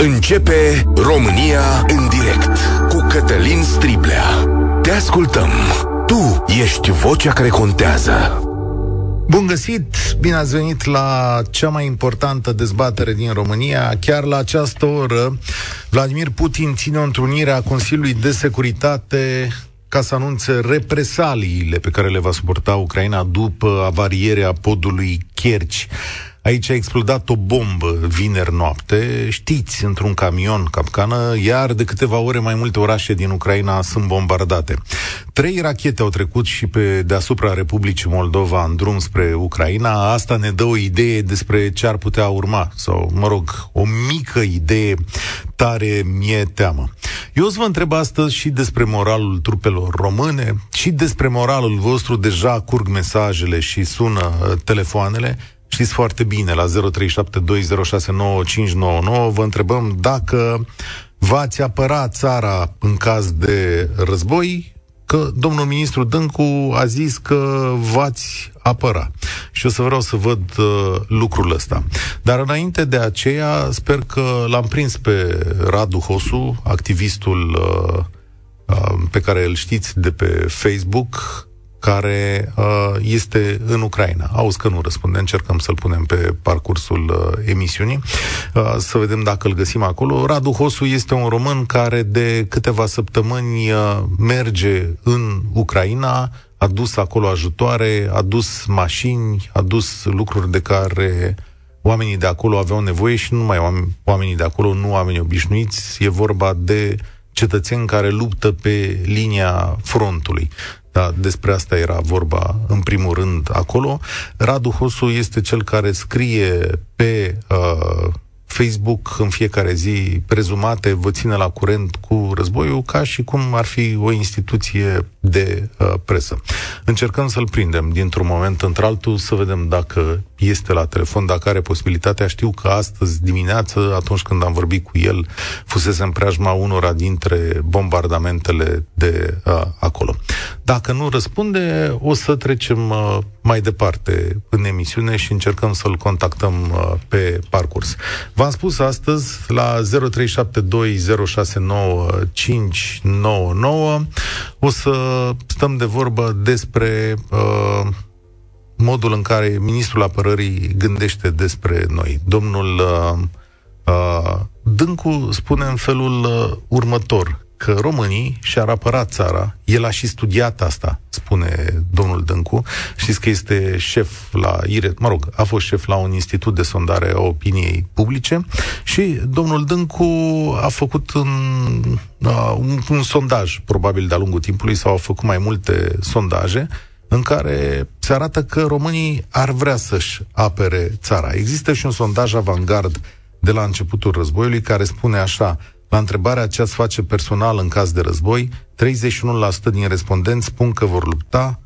Începe România în direct cu Cătălin Striblea. Te ascultăm. Tu ești vocea care contează. Bun găsit! Bine ați venit la cea mai importantă dezbatere din România. Chiar la această oră, Vladimir Putin ține o întrunire a Consiliului de Securitate ca să anunțe represaliile pe care le va suporta Ucraina după avarierea podului Kerch. Aici a explodat o bombă vineri noapte, știți, într-un camion capcană, iar de câteva ore mai multe orașe din Ucraina sunt bombardate. Trei rachete au trecut și pe deasupra Republicii Moldova în drum spre Ucraina. Asta ne dă o idee despre ce ar putea urma, sau, mă rog, o mică idee tare mie teamă. Eu o să vă întreb astăzi și despre moralul trupelor române și despre moralul vostru. Deja curg mesajele și sună uh, telefoanele. Știți foarte bine, la 0372069599 vă întrebăm dacă v-ați apăra țara în caz de război, că domnul ministru Dâncu a zis că v-ați apăra. Și o să vreau să văd uh, lucrul ăsta. Dar înainte de aceea, sper că l-am prins pe Radu Hosu, activistul uh, uh, pe care îl știți de pe Facebook, care uh, este în Ucraina. Auzi că nu răspunde, încercăm să-l punem pe parcursul uh, emisiunii, uh, să vedem dacă îl găsim acolo. Radu Hosu este un român care de câteva săptămâni uh, merge în Ucraina, a dus acolo ajutoare, a dus mașini, a dus lucruri de care oamenii de acolo aveau nevoie și nu numai oamenii de acolo, nu oamenii obișnuiți, e vorba de cetățeni care luptă pe linia frontului. Da, despre asta era vorba în primul rând acolo. Radu Hosu este cel care scrie pe uh, Facebook în fiecare zi prezumate vă ține la curent cu războiul ca și cum ar fi o instituție de uh, presă. Încercăm să-l prindem dintr-un moment într-altul să vedem dacă este la telefon, dacă are posibilitatea. Știu că astăzi dimineață, atunci când am vorbit cu el, fusese în preajma unora dintre bombardamentele de uh, acolo. Dacă nu răspunde, o să trecem uh, mai departe în emisiune și încercăm să-l contactăm uh, pe parcurs. V-am spus astăzi la 0372069599 o să stăm de vorbă despre uh, modul în care ministrul apărării gândește despre noi. Domnul uh, uh, Dâncu spune în felul uh, următor că românii și-ar apăra țara. El a și studiat asta, spune domnul Dâncu. Știți că este șef la IRE, mă rog, a fost șef la un institut de sondare a opiniei publice și domnul Dâncu a făcut un, un, un sondaj, probabil de-a lungul timpului, sau a făcut mai multe sondaje în care se arată că românii ar vrea să-și apere țara. Există și un sondaj avangard de la începutul războiului care spune așa, la întrebarea ce ați face personal în caz de război, 31% din respondenți spun că vor lupta,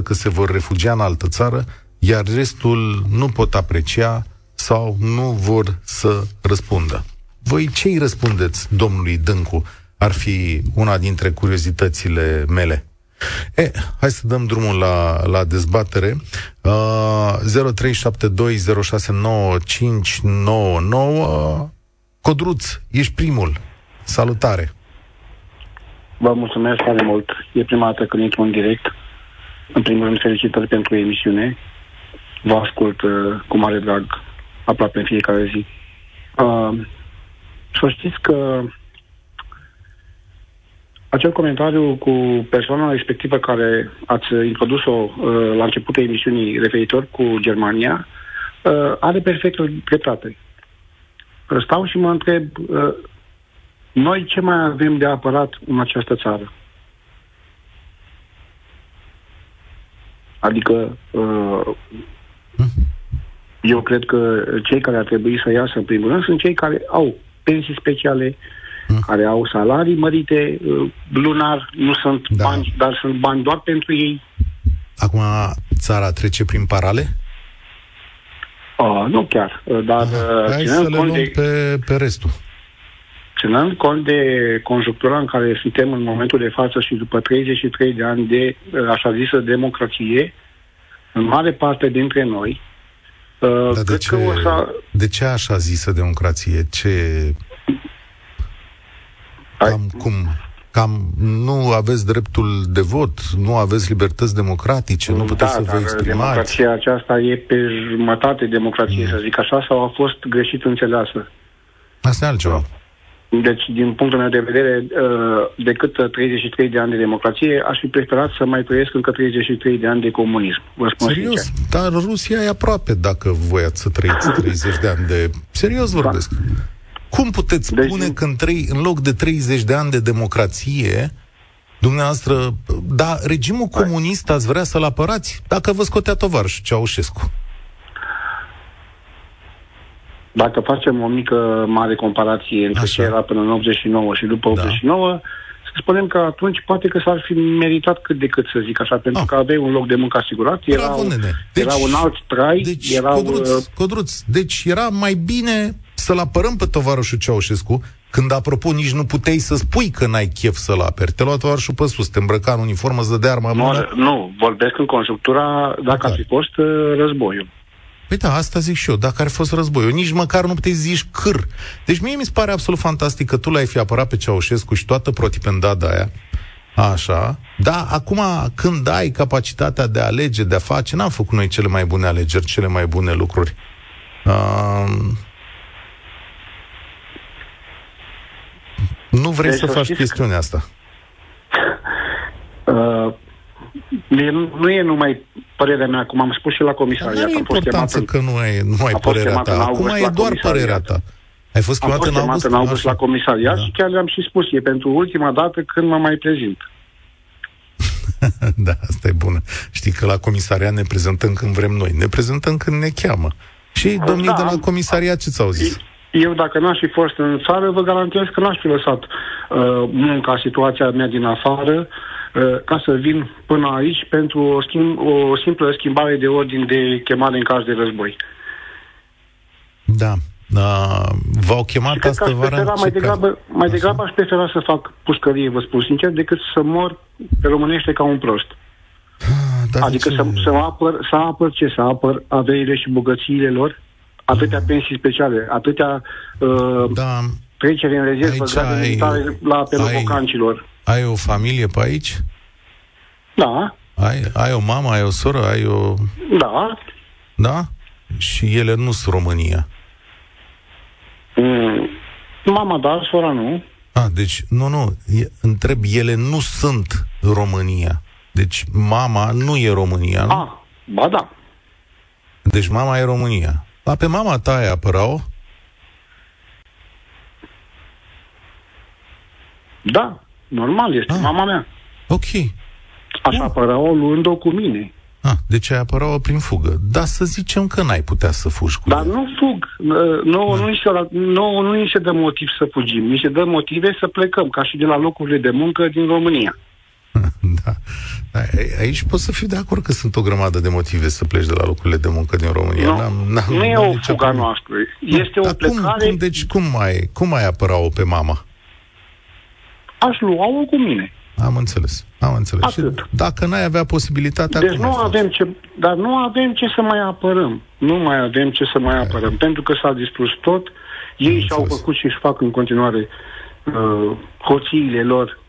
18% că se vor refugia în altă țară, iar restul nu pot aprecia sau nu vor să răspundă. Voi ce îi răspundeți domnului Dâncu? Ar fi una dintre curiozitățile mele. E, hai să dăm drumul la, la dezbatere. Uh, 0372069599 Codruț, ești primul. Salutare! Vă mulțumesc foarte mult. E prima dată când intru în direct. În primul rând, felicitări pentru emisiune. Vă ascult uh, cu mare drag aproape în fiecare zi. Uh, să știți că acel comentariu cu persoana respectivă care ați introdus-o uh, la începutul emisiunii referitor cu Germania uh, are perfect dreptate stau și mă întreb, uh, noi ce mai avem de apărat în această țară? Adică, uh, eu cred că cei care ar trebui să iasă în primul rând sunt cei care au pensii speciale, care au salarii mărite uh, lunar, nu sunt da. bani, dar sunt bani doar pentru ei. Acum țara trece prin parale? Uh, nu chiar, dar uh, Hai să le luăm de, pe, pe restul. Ținând cont de conjunctura în care suntem în momentul de față și după 33 de ani de așa zisă democrație, în mare parte dintre noi Uh, Dar de ce, că o să... de ce așa zisă democrație? Ce... Cam cum? Cam nu aveți dreptul de vot, nu aveți libertăți democratice, nu puteți da, să vă exprimați. democrația aceasta e pe jumătate democrație, mm. să zic așa, sau a fost greșit înțeleasă? Asta e altceva. Deci, din punctul meu de vedere, uh, decât 33 de ani de democrație, aș fi preferat să mai trăiesc încă 33 de ani de comunism. Vă spun Serios? Sincer. Dar Rusia e aproape dacă voiați să trăiți 30 de ani de... Serios vorbesc. Da. Cum puteți deci, spune că în, trei, în loc de 30 de ani de democrație, dumneavoastră, da, regimul comunist ați vrea să-l apărați dacă vă scotea tovarăș Ceaușescu? Dacă facem o mică mare comparație între Așa. ce era până în 89 și după da. 89, să spunem că atunci poate că s-ar fi meritat cât de cât, să zic așa, pentru ah. că aveai un loc de muncă asigurat, era, Bravo, un, deci, era un alt trai. Deci, era Codruț, uh... Codruț, deci era mai bine să-l apărăm pe tovarășul Ceaușescu, când, apropo, nici nu puteai să spui că n-ai chef să-l aperi. Te lua tovarășul pe sus, te îmbrăca în uniformă, să dea arma nu, nu, vorbesc în conjunctura dacă ar fi fost uh, războiul. Păi da, asta zic și eu, dacă ar fi fost războiul. Nici măcar nu puteți zici câr. Deci mie mi se pare absolut fantastic că tu l-ai fi apărat pe Ceaușescu și toată protipendada aia, Așa. Da, acum când ai capacitatea de a alege, de a face, n-am făcut noi cele mai bune alegeri, cele mai bune lucruri. Uh, nu vrei deci să faci chestiunea că... asta. Uh, nu e numai părerea mea, cum am spus și la comisariat. Nu e importanță că nu ai, nu ai părerea ta. Acum e doar părerea ta. Ai fost chemat, în august? în august la comisariat da. și chiar le-am și spus, e pentru ultima dată când mă mai prezint. da, asta e bună. Știi că la comisariat ne prezentăm când vrem noi. Ne prezentăm când ne cheamă. Și domnii da, de la comisariat ce ți-au zis? Eu, dacă n-aș fi fost în țară, vă garantez că n-aș fi lăsat uh, munca, situația mea din afară, uh, ca să vin până aici pentru o, schimb, o simplă schimbare de ordin de chemare în caz de război. Da. Uh, v-au chemat asta vara? Mai degrabă, mai degrabă aș prefera să fac pușcărie, vă spun sincer, decât să mor pe românește ca un prost. Ah, dar adică să, să, apăr, să apăr ce? Să apăr averile și bogățiile lor? Atâtea pensii speciale, atâtea uh, da. trecere în rezervă, grade militare la apelul ai, bocancilor. Ai o familie pe aici? Da. Ai, ai o mamă, ai o soră, ai o... Da. Da? Și ele nu sunt România. Mm, mama da, sora nu. Ah, deci, nu, nu, e, întreb, ele nu sunt România. Deci mama nu e România, nu? Ah, ba da. Deci mama e România. Dar pe mama ta ai apăra-o? Da, normal, este ah. mama mea. Ok. Aș apăra-o luând-o cu mine. Ah, deci ai apăra-o prin fugă. Dar să zicem că n-ai putea să fugi cu Dar ea. nu fug. Nu, nu, nu, ni se, nu, nu ni se dă motiv să fugim. Ni se dă motive să plecăm, ca și de la locurile de muncă din România. da. Aici pot să fiu de acord că sunt o grămadă de motive să pleci de la locurile de muncă din România. Nu, n-am, n-am, nu e o fuga noastră. Este o plecare... Cum, cum, deci cum ai, cum ai apăra-o pe mama? Aș lua-o cu mine. Am înțeles. Am înțeles. Atât. Și dacă n-ai avea posibilitatea... Deci nu avem ce, dar nu avem ce să mai apărăm. Nu mai avem ce să mai okay. apărăm. Pentru că s-a distrus tot. Ei și-au făcut și își fac în continuare uh, hoțiile lor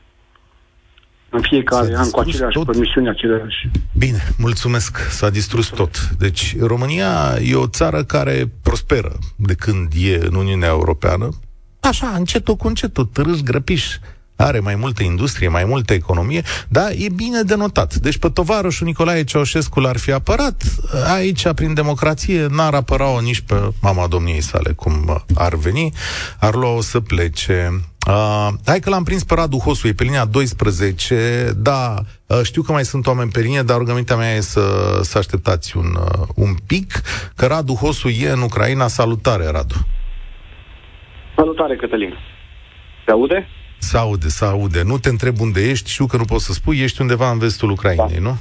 în fiecare an cu aceleași tot. permisiuni, aceleași. Bine, mulțumesc, s-a distrus tot. Deci România e o țară care prosperă de când e în Uniunea Europeană, așa, încetul cu încetul, târâș, grăpiș, are mai multă industrie, mai multă economie, dar e bine denotat. Deci pe tovarășul Nicolae Ceaușescu l-ar fi apărat, aici, prin democrație, n-ar apăra-o nici pe mama domniei sale, cum ar veni, ar lua-o să plece. Uh, hai că l-am prins pe Radu Hosu, e pe linia 12, da, uh, știu că mai sunt oameni pe linie, dar rugămintea mea e să, să așteptați un, uh, un pic, că Radu Hosu e în Ucraina. Salutare, Radu! Salutare, Cătălin! Se aude? Se aude, se aude. Nu te întreb unde ești, știu că nu poți să spui, ești undeva în vestul Ucrainei, da. nu?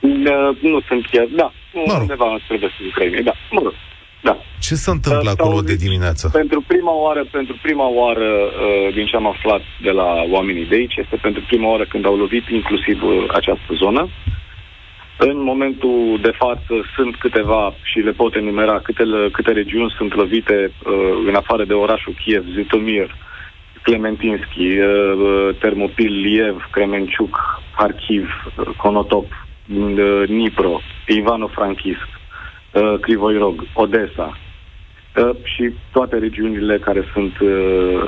Uh, nu sunt chiar, da. Mă rog. Undeva în vestul Ucrainei, da. Mă rog. Da. Ce se întâmplă uh, acolo de dimineață? Pentru prima oară, pentru prima oară uh, din ce am aflat de la oamenii de aici, este pentru prima oară când au lovit inclusiv uh, această zonă. În momentul de față sunt câteva, și le pot enumera, câte, câte regiuni sunt lovite uh, în afară de orașul Kiev, Zitomir, Clementinski, uh, uh Termopil, Liev, Kremenciuc, Kharkiv, uh, Konotop, uh, Nipro, Ivano-Frankivsk, uh, Krivoirog, Odessa, uh, și toate regiunile care sunt uh,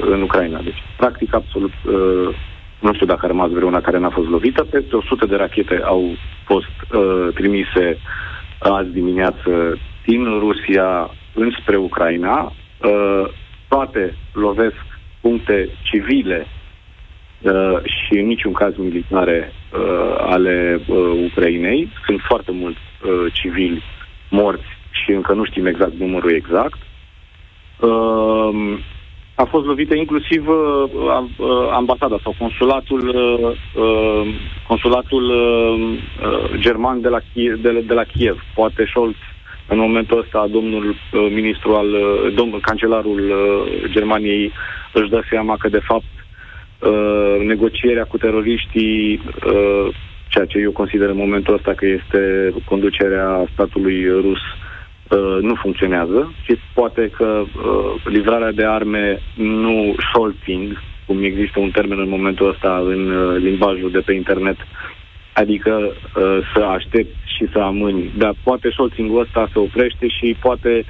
în Ucraina. Deci, practic, absolut uh, nu știu dacă a rămas vreuna care n-a fost lovită, peste 100 de rachete au fost uh, trimise azi dimineață din Rusia înspre Ucraina. Uh, toate lovesc puncte civile uh, și în niciun caz militare uh, ale uh, Ucrainei. Sunt foarte mulți uh, civili morți și încă nu știm exact numărul exact. Uh, a fost lovită inclusiv uh, uh, ambasada sau consulatul uh, uh, consulatul uh, uh, german de la, Kiev, de, de la Kiev. Poate Scholz în momentul ăsta domnul uh, ministru al uh, domnul cancelarul uh, Germaniei își dă seama că de fapt uh, negocierea cu teroriștii uh, ceea ce eu consider în momentul ăsta că este conducerea statului rus uh, uh, nu funcționează și poate că uh, livrarea de arme nu solting, cum există un termen în momentul ăsta în uh, limbajul de pe internet, adică uh, să aștepți și să amâni, dar poate solting-ul ăsta se oprește și poate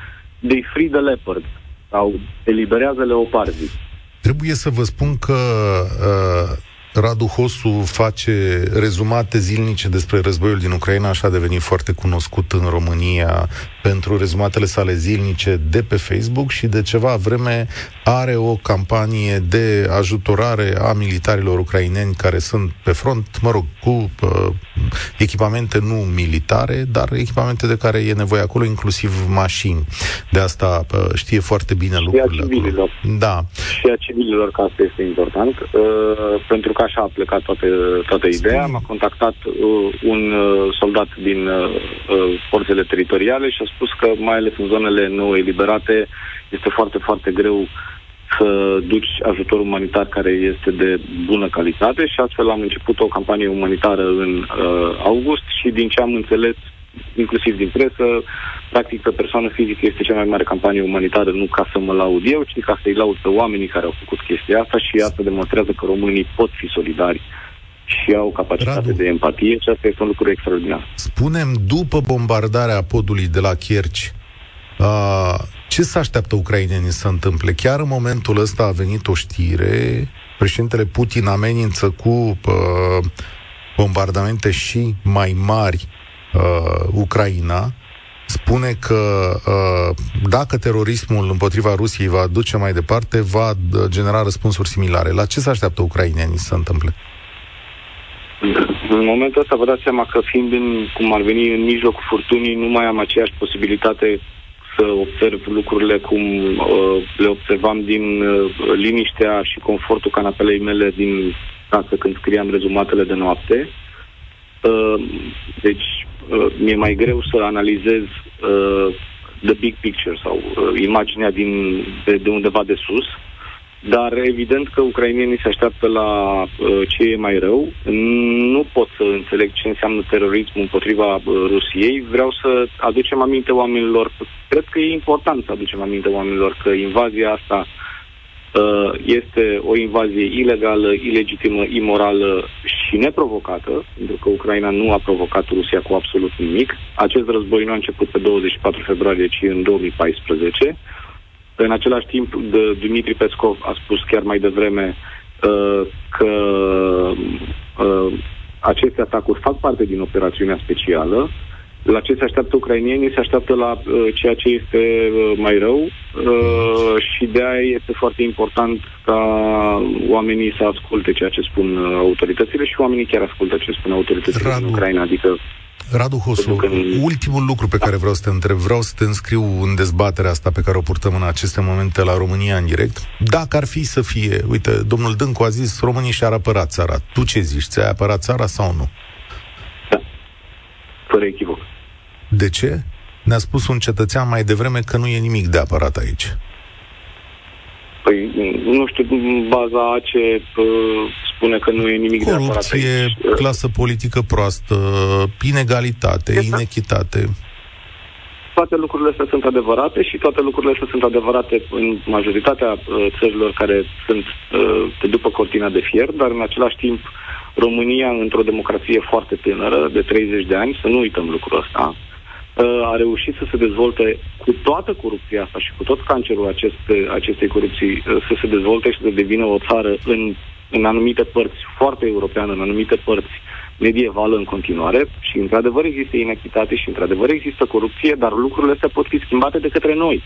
they free the leopard sau eliberează leopardii. Trebuie să vă spun că uh, Radu Hosu face rezumate zilnice despre războiul din Ucraina și a devenit foarte cunoscut în România pentru rezumatele sale zilnice de pe Facebook și de ceva vreme are o campanie de ajutorare a militarilor ucraineni care sunt pe front, mă rog, cu uh, echipamente nu militare, dar echipamente de care e nevoie acolo, inclusiv mașini. De asta uh, știe foarte bine și lucrurile. A civililor. Acolo. Da. Și a civililor, că asta este important, uh, pentru că așa a plecat toată, toată ideea. M-a contactat uh, un uh, soldat din uh, uh, forțele teritoriale și a spus că, mai ales în zonele nou eliberate, este foarte, foarte greu să duci ajutor umanitar care este de bună calitate și astfel am început o campanie umanitară în uh, august și din ce am înțeles, inclusiv din presă, practic pe persoană fizică este cea mai mare campanie umanitară, nu ca să mă laud eu, ci ca să-i laud pe oamenii care au făcut chestia asta și asta demonstrează că românii pot fi solidari și au capacitate Radu, de empatie și asta este un lucru extraordinar. Spunem, după bombardarea podului de la Kerci, uh, ce se așteaptă ucrainenii să întâmple? Chiar în momentul ăsta a venit o știre, președintele Putin amenință cu uh, bombardamente și mai mari uh, Ucraina, spune că uh, dacă terorismul împotriva Rusiei va duce mai departe, va uh, genera răspunsuri similare. La ce se așteaptă ucrainenii să întâmple? În momentul ăsta vă dați seama că fiind în, cum ar veni în mijlocul furtunii, nu mai am aceeași posibilitate să observ lucrurile cum uh, le observam din uh, liniștea și confortul canapelei mele din casă când scriam rezumatele de noapte. Uh, deci uh, mi-e mai greu să analizez uh, the big picture sau uh, imaginea din, de, de undeva de sus. Uh, dar evident că ucrainienii se așteaptă la uh, ce e mai rău. Nu pot să înțeleg ce înseamnă terorismul împotriva uh, Rusiei. Vreau să aducem aminte oamenilor, cred că e important să aducem aminte oamenilor că invazia asta uh, este o invazie ilegală, ilegitimă, imorală și neprovocată, pentru că Ucraina nu a provocat Rusia cu absolut nimic. Acest război nu a început pe 24 februarie, ci în 2014 în același timp, de, Dimitri Pescov a spus chiar mai devreme uh, că uh, aceste atacuri fac parte din operațiunea specială. La ce se așteaptă ucrainienii? Se așteaptă la uh, ceea ce este uh, mai rău uh, și de aia este foarte important ca oamenii să asculte ceea ce spun uh, autoritățile și oamenii chiar ascultă ce spun autoritățile Radu. din Ucraina. Adică Radu Hosu, ultimul lucru pe care vreau să te întreb, vreau să te înscriu în dezbaterea asta pe care o purtăm în aceste momente la România în direct. Dacă ar fi să fie, uite, domnul Dâncu a zis, românii și-ar apăra țara. Tu ce zici, ți-ai apărat țara sau nu? Da, fără echivoc. De ce? Ne-a spus un cetățean mai devreme că nu e nimic de apărat aici. Păi, nu știu, în baza a ce uh, spune că nu e nimic Corupție, de aparat aici. clasă politică proastă, inegalitate, exact. inechitate. Toate lucrurile astea sunt adevărate și toate lucrurile astea sunt adevărate în majoritatea uh, țărilor care sunt uh, după cortina de fier, dar în același timp România, într-o democrație foarte tânără, de 30 de ani, să nu uităm lucrul ăsta, uh, a reușit să se dezvolte cu toată corupția asta și cu tot cancerul aceste, acestei corupții, uh, să se dezvolte și să devină o țară în, în anumite părți foarte europeană, în anumite părți medievală în continuare și într-adevăr există inechitate și într-adevăr există corupție, dar lucrurile astea pot fi schimbate de către noi.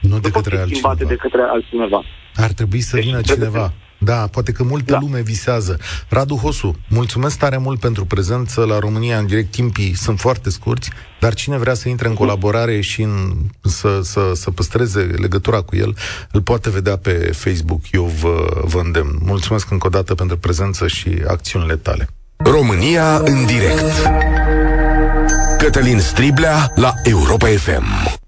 Nu de către altcineva. schimbate de către altcineva. Ar trebui să deci, vină cineva. Da, poate că multă da. lume visează. Radu Hosu, mulțumesc tare mult pentru prezență la România în direct. Timpii sunt foarte scurți, dar cine vrea să intre în colaborare și în, să, să, să păstreze legătura cu el, îl poate vedea pe Facebook. Eu vă, vă îndemn. Mulțumesc încă o dată pentru prezență și acțiunile tale. România în direct. Cătălin Striblea la Europa FM.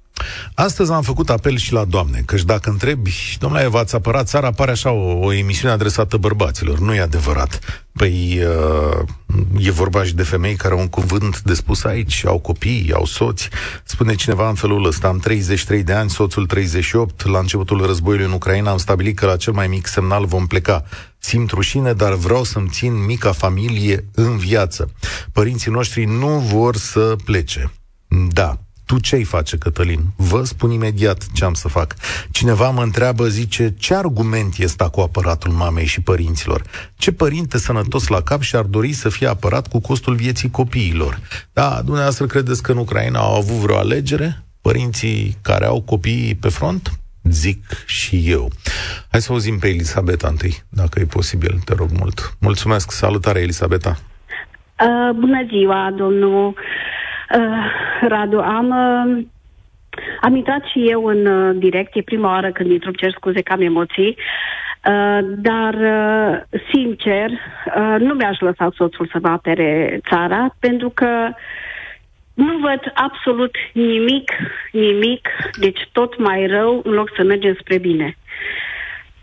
Astăzi am făcut apel și la doamne, căci dacă întrebi, domnule, v-ați apărat țara, pare așa o, o emisiune adresată bărbaților. Nu e adevărat. Păi uh, e vorba și de femei care au un cuvânt de spus aici, au copii, au soți. Spune cineva în felul ăsta, am 33 de ani, soțul 38, la începutul războiului în Ucraina am stabilit că la cel mai mic semnal vom pleca. Simt rușine, dar vreau să-mi țin mica familie în viață. Părinții noștri nu vor să plece. Da, tu ce-ai face, Cătălin? Vă spun imediat ce am să fac. Cineva mă întreabă, zice, ce argument este cu apăratul mamei și părinților? Ce părinte sănătos la cap și-ar dori să fie apărat cu costul vieții copiilor? Da, dumneavoastră credeți că în Ucraina au avut vreo alegere? Părinții care au copii pe front? Zic și eu. Hai să auzim pe Elisabeta întâi, dacă e posibil, te rog mult. Mulțumesc, salutare Elisabeta. Uh, bună ziua, domnul Uh, Radu, am, uh, am intrat și eu în uh, direct, e prima oară când intru, cer scuze că am emoții, uh, dar, uh, sincer, uh, nu mi-aș lăsa soțul să mă apere țara, pentru că nu văd absolut nimic, nimic, deci tot mai rău, în loc să mergem spre bine.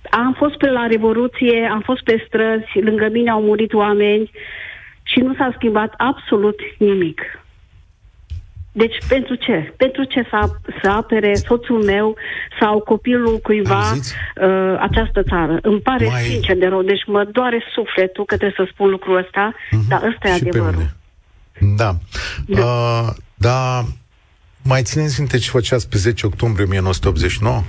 Am fost pe la Revoluție, am fost pe străzi, lângă mine au murit oameni și nu s-a schimbat absolut nimic. Deci pentru ce? Pentru ce să, să apere soțul meu sau copilul cuiva uh, această țară? Îmi pare mai... sincer de rău, deci mă doare sufletul că trebuie să spun lucrul ăsta, uh-huh. dar ăsta e adevărul. Da. Da. Uh, da. Mai țineți minte ce făceați pe 10 octombrie 1989?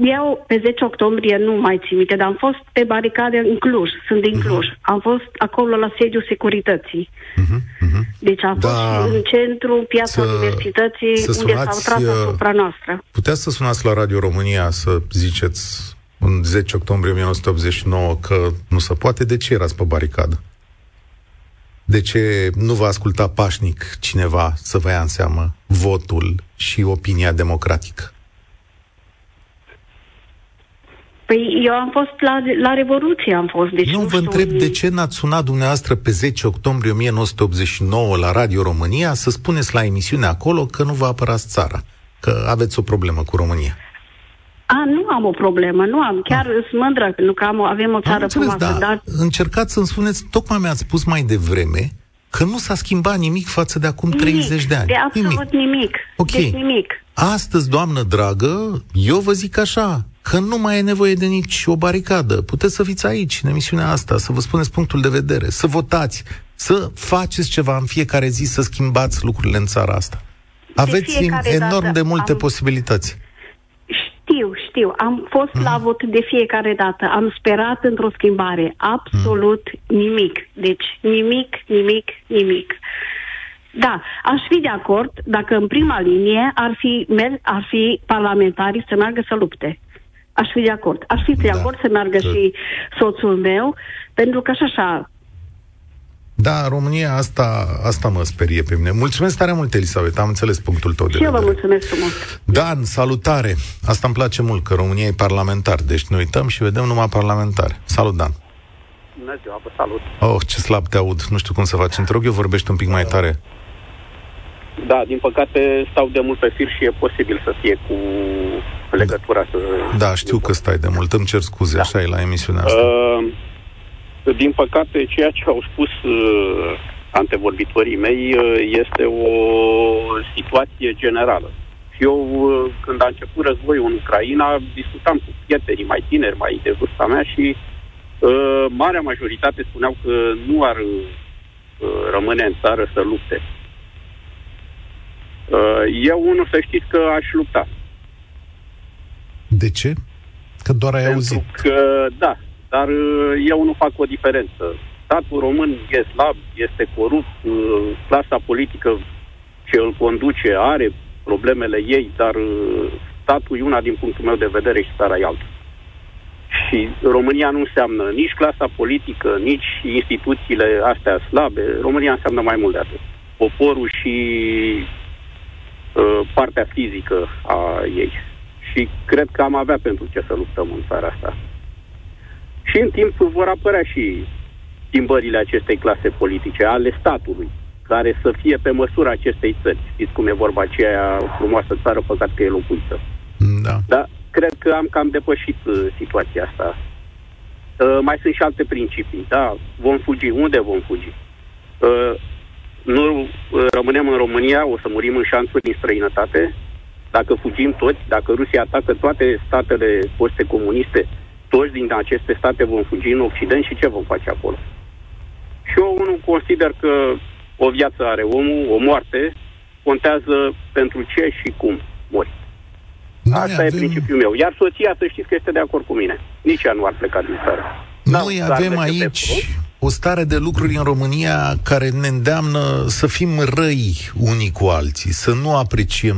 Eu, pe 10 octombrie, nu mai țin minte, dar am fost pe baricade în Cluj, sunt din mhm. Cluj. Uh-huh. Am fost acolo la sediul securității. Uh-huh. Uh-huh. Deci am da. fost în centru, în piața să, universității, să unde s-au tras uh, asupra noastră. Puteți să sunați la Radio România să ziceți în 10 octombrie 1989 că nu se poate? De ce erați pe baricadă? De ce nu va asculta pașnic cineva să vă ia în seamă votul și opinia democratică? Păi eu am fost la, la Revoluție, am fost. Deci nu, nu vă întreb de ce n-ați sunat dumneavoastră pe 10 octombrie 1989 la Radio România să spuneți la emisiune acolo că nu vă apărați țara, că aveți o problemă cu România. A, nu am o problemă, nu am. Chiar ah. sunt mândră, pentru că am, avem o țară înțeles, frumoasă, da. dar... Încercați să-mi spuneți, tocmai mi-ați spus mai devreme, că nu s-a schimbat nimic față de acum nimic, 30 de ani. De absolut nimic. nimic. Ok. Deci nimic. Astăzi, doamnă dragă, eu vă zic așa, că nu mai e nevoie de nici o baricadă. Puteți să fiți aici, în emisiunea asta, să vă spuneți punctul de vedere, să votați, să faceți ceva în fiecare zi, să schimbați lucrurile în țara asta. Aveți enorm de multe am... posibilități. Știu, știu. Am fost mm. la mhm. vot de fiecare dată. Am sperat într-o schimbare. Absolut mm. nimic. Deci nimic, nimic, nimic. Da, aș fi de acord dacă în prima linie ar fi, ar fi parlamentarii să meargă să lupte. Aș fi de acord. Aș fi de da. acord să meargă da. și soțul meu, pentru că așa așa, da, România, asta, asta mă sperie pe mine. Mulțumesc tare mult, Elisabeta, am înțeles punctul tău de Și eu vă mulțumesc frumos. Dan, salutare! Asta îmi place mult, că România e parlamentar, deci ne uităm și vedem numai parlamentare. Salut, Dan! Bună ziua, vă salut! Oh, ce slab te aud, nu știu cum să facem. Te rog eu, vorbești un pic mai tare. Da, din păcate stau de mult pe fir și e posibil să fie cu legătura să... Da, știu că stai de mult, îmi cer scuze, da. așa e la emisiunea asta. Uh, din păcate, ceea ce au spus uh, antevorbitorii mei uh, este o situație generală. Și eu, uh, când a început războiul în Ucraina, discutam cu prietenii mai tineri, mai de vârsta mea și uh, marea majoritate spuneau că nu ar uh, rămâne în țară să lupte. Uh, eu, unul, să știți că aș lupta. De ce? Că doar ai Pentru auzit. că, da, dar uh, eu nu fac o diferență. Statul român e slab, este corupt, uh, clasa politică ce îl conduce are problemele ei, dar uh, statul e una din punctul meu de vedere și țara e alta. Și România nu înseamnă nici clasa politică, nici instituțiile astea slabe. România înseamnă mai mult de atât. Poporul și uh, partea fizică a ei. Și cred că am avea pentru ce să luptăm în țara asta. Și în timp vor apărea și schimbările acestei clase politice, ale statului, care să fie pe măsura acestei țări. Știți cum e vorba aceea frumoasă țară, păcat că e locuită. Da. Dar cred că am cam depășit uh, situația asta. Uh, mai sunt și alte principii, da? Vom fugi. Unde vom fugi? Uh, nu uh, rămânem în România, o să murim în șanțuri din străinătate. Dacă fugim toți, dacă Rusia atacă toate statele foste comuniste, toți din aceste state vom fugi în Occident și ce vom face acolo? Și eu unul consider că o viață are omul, o moarte, contează pentru ce și cum mori. Noi Asta avem... e principiul meu. Iar soția, să știți că este de acord cu mine. Nici ea nu ar pleca din țară. Noi da, avem aici o stare de lucruri în România care ne îndeamnă să fim răi unii cu alții, să nu apreciem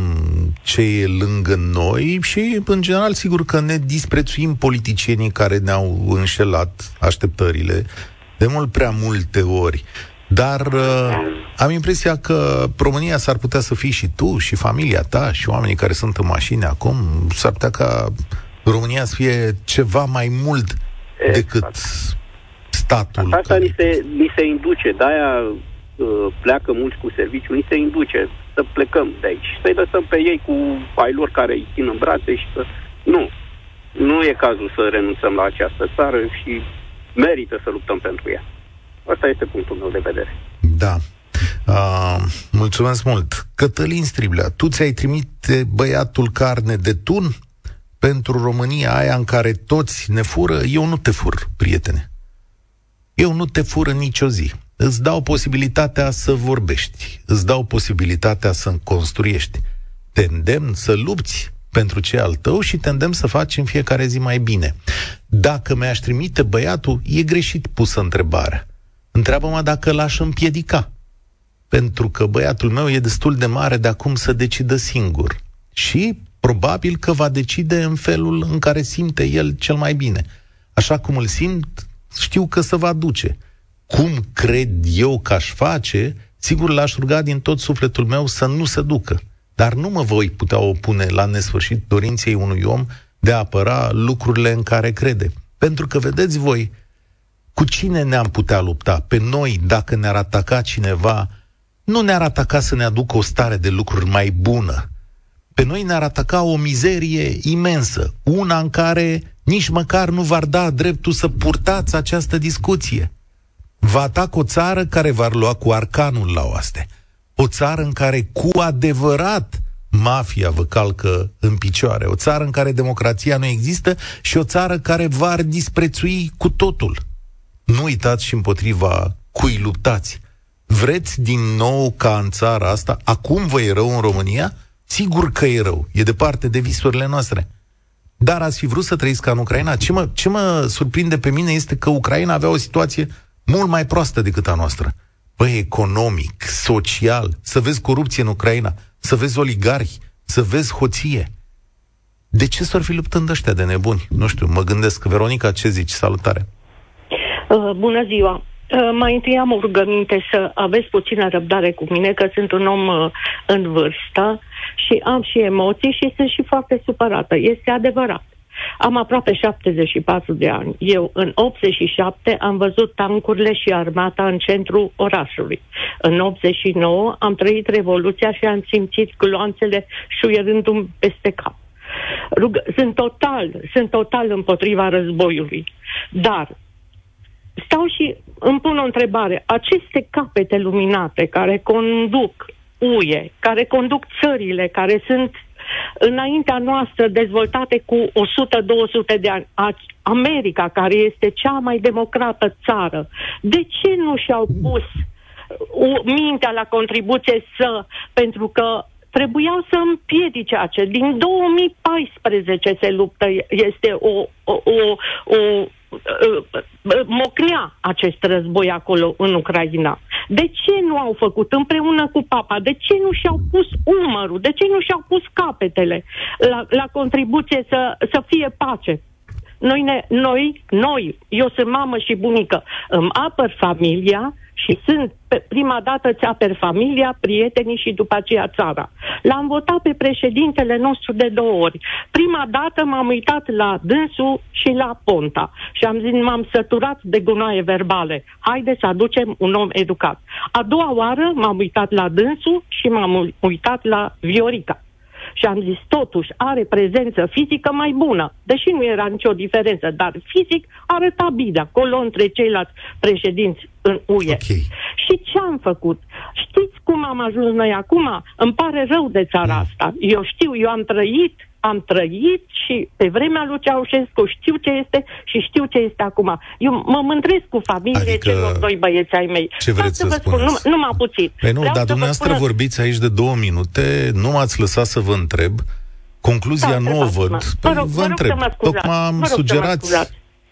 ce e lângă noi și, în general, sigur că ne disprețuim politicienii care ne-au înșelat așteptările de mult prea multe ori. Dar uh, am impresia că România s-ar putea să fii și tu, și familia ta, și oamenii care sunt în mașini acum, s-ar putea ca România să fie ceva mai mult exact. Decât statul. Asta care... ni, se, ni se induce, de-aia uh, pleacă mulți cu serviciu, ni se induce să plecăm de aici, să-i lăsăm pe ei cu ai lor care îi țin în brațe și să... Nu, nu e cazul să renunțăm la această țară și merită să luptăm pentru ea. Asta este punctul meu de vedere. Da. Uh, mulțumesc mult. Cătălin Striblea, tu ți-ai trimite băiatul carne de tun pentru România aia în care toți ne fură? Eu nu te fur, prietene. Eu nu te fur în nicio zi. Îți dau posibilitatea să vorbești, îți dau posibilitatea să construiești. Te îndemn să lupți pentru ce al tău și te îndemn să faci în fiecare zi mai bine. Dacă mi-aș trimite băiatul, e greșit pusă întrebarea. Întreabă-mă dacă l-aș împiedica. Pentru că băiatul meu e destul de mare de acum să decidă singur. Și probabil că va decide în felul în care simte el cel mai bine. Așa cum îl simt, știu că se va duce. Cum cred eu că aș face, sigur l-aș ruga din tot sufletul meu să nu se ducă. Dar nu mă voi putea opune la nesfârșit dorinței unui om de a apăra lucrurile în care crede. Pentru că, vedeți voi, cu cine ne-am putea lupta? Pe noi, dacă ne-ar ataca cineva, nu ne-ar ataca să ne aducă o stare de lucruri mai bună. Pe noi ne-ar ataca o mizerie imensă, una în care nici măcar nu v-ar da dreptul să purtați această discuție. Vă atac o țară care v-ar lua cu arcanul la oaste. O țară în care cu adevărat mafia vă calcă în picioare. O țară în care democrația nu există și o țară care v-ar disprețui cu totul. Nu uitați și împotriva cui luptați. Vreți din nou ca în țara asta, acum vă e rău în România? Sigur că e rău, e departe de visurile noastre. Dar ați fi vrut să trăiți ca în Ucraina? Ce mă, ce mă surprinde pe mine este că Ucraina avea o situație mult mai proastă decât a noastră. Păi, economic, social, să vezi corupție în Ucraina, să vezi oligarhi, să vezi hoție. De ce s-ar fi luptând ăștia de nebuni? Nu știu, mă gândesc. Veronica, ce zici? Salutare! Uh, bună ziua! Uh, mai întâi am o rugăminte să aveți puțină răbdare cu mine, că sunt un om uh, în vârstă și am și emoții și sunt și foarte supărată. Este adevărat. Am aproape 74 de ani. Eu, în 87, am văzut tancurile și armata în centrul orașului. În 89 am trăit revoluția și am simțit gloanțele șuierându-mi peste cap. Rug- sunt total, sunt total împotriva războiului. Dar stau și îmi pun o întrebare. Aceste capete luminate care conduc UE, care conduc țările, care sunt înaintea noastră dezvoltate cu 100-200 de ani, America, care este cea mai democrată țară, de ce nu și-au pus mintea la contribuție să, pentru că trebuiau să împiedice acest. Din 2014 se luptă, este o, o, o, o mocnea acest război acolo în Ucraina. De ce nu au făcut împreună cu papa? De ce nu și-au pus umărul? De ce nu și-au pus capetele la, la contribuție să, să fie pace? Noi, ne, noi, noi, eu sunt mamă și bunică, îmi apăr familia, și sunt, pe prima dată ți aper familia, prietenii și după aceea țara. L-am votat pe președintele nostru de două ori. Prima dată m-am uitat la dânsul și la Ponta și am zis, m-am săturat de gunoaie verbale. Haide să aducem un om educat. A doua oară m-am uitat la dânsul și m-am uitat la Viorica. Și am zis, totuși, are prezență fizică mai bună, deși nu era nicio diferență, dar fizic arăta bine acolo între ceilalți președinți în UE. Okay. Și ce am făcut? Știți cum am ajuns noi acum? Îmi pare rău de țara mm. asta. Eu știu, eu am trăit am trăit și pe vremea lui Ceaușescu știu ce este și știu ce este acum. Eu mă mândresc cu familie adică celor doi băieți ai mei. Ce vreți să, să spun? Nu, nu m-a puțin. Păi nu, Vreau dar dumneavoastră spun... vorbiți aici de două minute, nu m-ați lăsat să vă întreb. Concluzia da, nu o văd. Păi vă, rog, vă, vă întreb. Tocmai am sugerat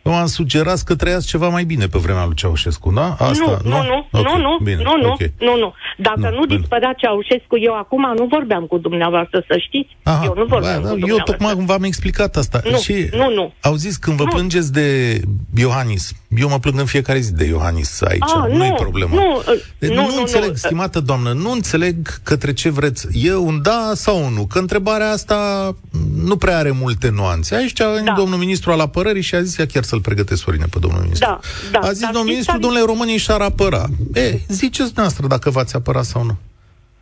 nu am sugerat că trăiați ceva mai bine pe vremea lui Ceaușescu, da? Asta, nu, nu, nu, okay, nu, nu, bine, nu, nu, okay. nu, nu. Dacă nu, nu dispărea Ceaușescu, eu acum nu vorbeam cu dumneavoastră, să știți. Aha, eu nu vorbeam ba, cu Eu tocmai v-am explicat asta. Nu, și nu, nu. Au zis, când vă nu. plângeți de Iohannis, eu mă plâng în fiecare zi de Iohannis aici, ah, nu, nu e problemă. Nu, deci nu, nu, nu înțeleg, nu. stimată doamnă, nu înțeleg către ce vreți. E un da sau un nu? Că întrebarea asta nu prea are multe nuanțe. Aici a venit da. domnul ministru al apărării și a zis, ia chiar să-l pregătesc, Sorine, pe domnul ministru. Da, da. A zis domnul ministru, domnule, românii și-ar apăra. E, ziceți noastră dacă v-ați apăra sau nu.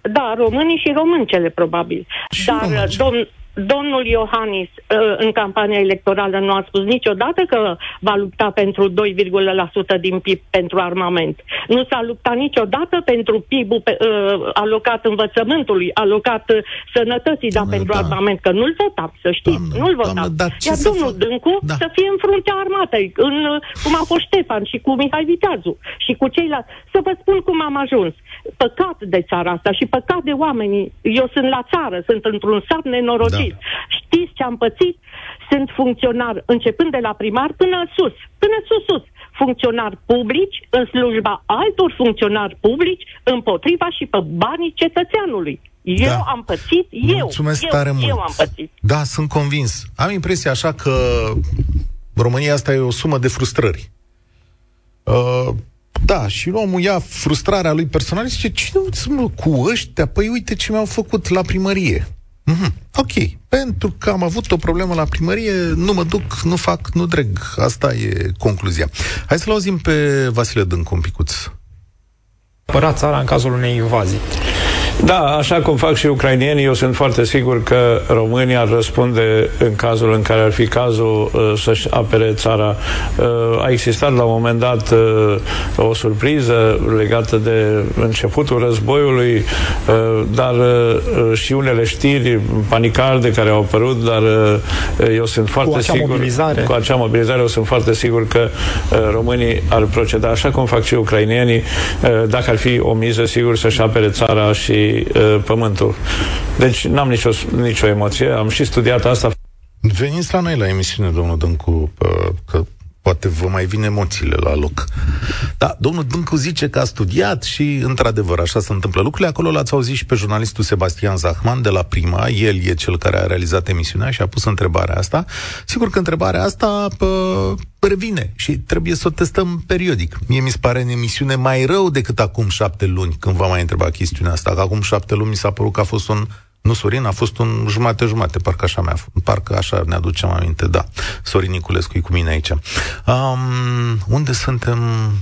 Da, românii și româncele, probabil. Și Dar, domn, Domnul Iohannis uh, în campania electorală nu a spus niciodată că va lupta pentru 2,1% din PIB pentru armament. Nu s-a luptat niciodată pentru PIB-ul uh, alocat învățământului, alocat uh, sănătății, dar pentru da. armament, că nu-l votam, să știți, doamne, nu-l votam. Doamne, Iar domnul Dâncu da. să fie în fruntea armatei, în, cum a fost Ștefan și cu Mihai Viteazu și cu ceilalți. Să vă spun cum am ajuns. Păcat de țara asta și păcat de oamenii. Eu sunt la țară, sunt într-un sat nenorocit. Da pățit. Știți ce am pățit? Sunt funcționar începând de la primar până sus, până sus, sus. Funcționari publici în slujba altor funcționari publici împotriva și pe banii cetățeanului. Eu da. am pățit, eu. Mulțumesc eu, tare mult. Eu am pățit. Da, sunt convins. Am impresia așa că România asta e o sumă de frustrări. Uh, da, și omul ia frustrarea lui personală și zice, cine mă cu ăștia? Păi uite ce mi-au făcut la primărie. Mm-hmm. Ok. Pentru că am avut o problemă la primărie, nu mă duc, nu fac, nu dreg. Asta e concluzia. Hai să-l auzim pe Vasile Dâncu un picuț. Apăra țara în cazul unei invazii. Da, așa cum fac și ucrainienii, eu sunt foarte sigur că România ar răspunde în cazul în care ar fi cazul uh, să-și apere țara. Uh, a existat la un moment dat uh, o surpriză legată de începutul războiului, uh, dar uh, și unele știri panicarde care au apărut, dar uh, eu sunt foarte cu acea sigur mobilizare. cu acea mobilizare, eu sunt foarte sigur că uh, românii ar proceda așa cum fac și ucrainienii, uh, dacă ar fi o miză, sigur să-și apere țara și uh, pământul. Deci n-am nicio, nicio emoție, am și studiat asta. Veniți la noi la emisiune, domnul Dâncu, că poate vă mai vin emoțiile la loc. Da, domnul Dâncu zice că a studiat și, într-adevăr, așa se întâmplă lucrurile. Acolo l-ați auzit și pe jurnalistul Sebastian Zahman de la Prima. El e cel care a realizat emisiunea și a pus întrebarea asta. Sigur că întrebarea asta pă, revine și trebuie să o testăm periodic. Mie mi se pare în emisiune mai rău decât acum șapte luni, când v-am mai întrebat chestiunea asta. Că acum șapte luni mi s-a părut că a fost un nu, Sorin, a fost un jumate-jumate, parcă așa, mi-a, parcă așa ne aducem aminte, da. Sorin Niculescu e cu mine aici. Um, unde suntem?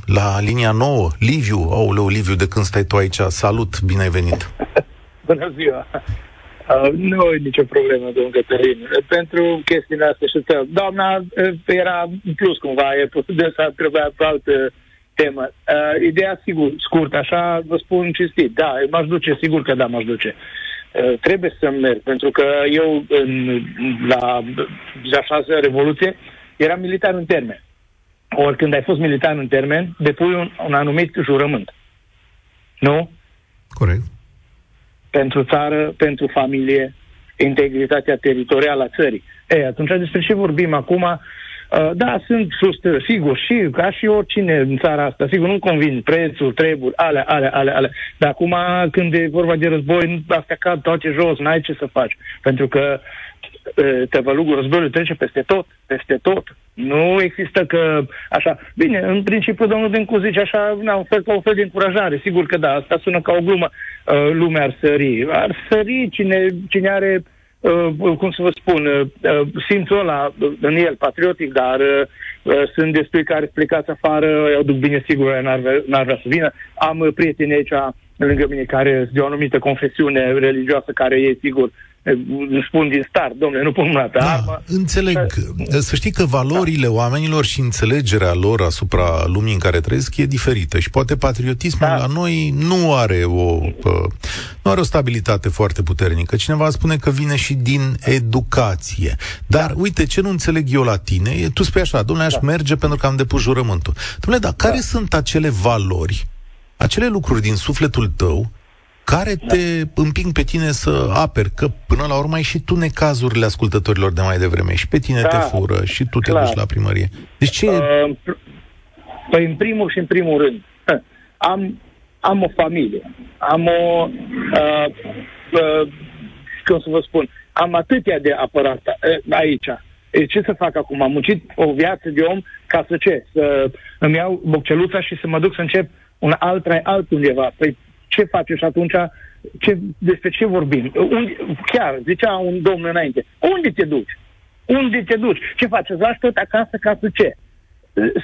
La linia nouă. Liviu, auleu, Liviu, de când stai tu aici? Salut, bine ai venit! Bună ziua! Uh, nu e nicio problemă, domnul Cătălin. Pentru chestiile astea și să... Doamna uh, era în plus cumva, e de să trebuia pe altă temă. Uh, ideea, sigur, scurt, așa vă spun cinstit. Da, m-aș duce, sigur că da, m-aș duce. Uh, trebuie să merg, pentru că eu în, la a șasea revoluție eram militar în termen. Ori când ai fost militar în termen, depui un, un anumit jurământ. Nu? Corect. Pentru țară, pentru familie, integritatea teritorială a țării. Ei, atunci despre ce vorbim acum? Uh, da, sunt frustrări, sigur, și ca și oricine în țara asta, sigur, nu convin prețul, treburi, ale, ale, ale, ale. Dar acum, când e vorba de război, astea cad toate jos, n-ai ce să faci. Pentru că uh, tăvălugul războiului trece peste tot, peste tot. Nu există că așa. Bine, în principiu, domnul Dencu zice așa, na, un fel ca un fel de încurajare. Sigur că da, asta sună ca o glumă. Uh, lumea ar sări. Ar sări cine, cine are uh, cum să vă spun, uh, uh simțul ăla în el, patriotic, dar uh, uh, sunt destui care plecați afară, eu duc bine sigur, n-ar, n-ar vrea să vină. Am uh, prieteni aici lângă mine care sunt de o anumită confesiune religioasă care e sigur îmi spun din start, domnule, nu pun mâna pe da, armă. Înțeleg. Să știi că valorile da. oamenilor și înțelegerea lor asupra lumii în care trăiesc e diferită și poate patriotismul da. la noi nu are o nu are o stabilitate foarte puternică. Cineva spune că vine și din educație. Dar, da. uite, ce nu înțeleg eu la tine, tu spui așa, domnule, aș da. merge pentru că am depus jurământul. Domnule, dar care da. sunt acele valori, acele lucruri din sufletul tău care te împing pe tine să aperi, că până la urmă ai și tu necazurile ascultătorilor de mai devreme, și pe tine da, te fură, și tu te clar. duci la primărie. Deci ce uh, Păi în primul și în primul rând, am, am o familie, am o, uh, uh, cum să vă spun, am atâtea de apărat uh, aici. E, ce să fac acum? Am muncit o viață de om ca să ce? Să îmi iau bocceluța și să mă duc să încep un alt trai altundeva. Păi ce face și atunci ce, despre ce vorbim? Unde, chiar, zicea un domn înainte, unde te duci? Unde te duci? Ce faci? Îți lași tot acasă ca să ce?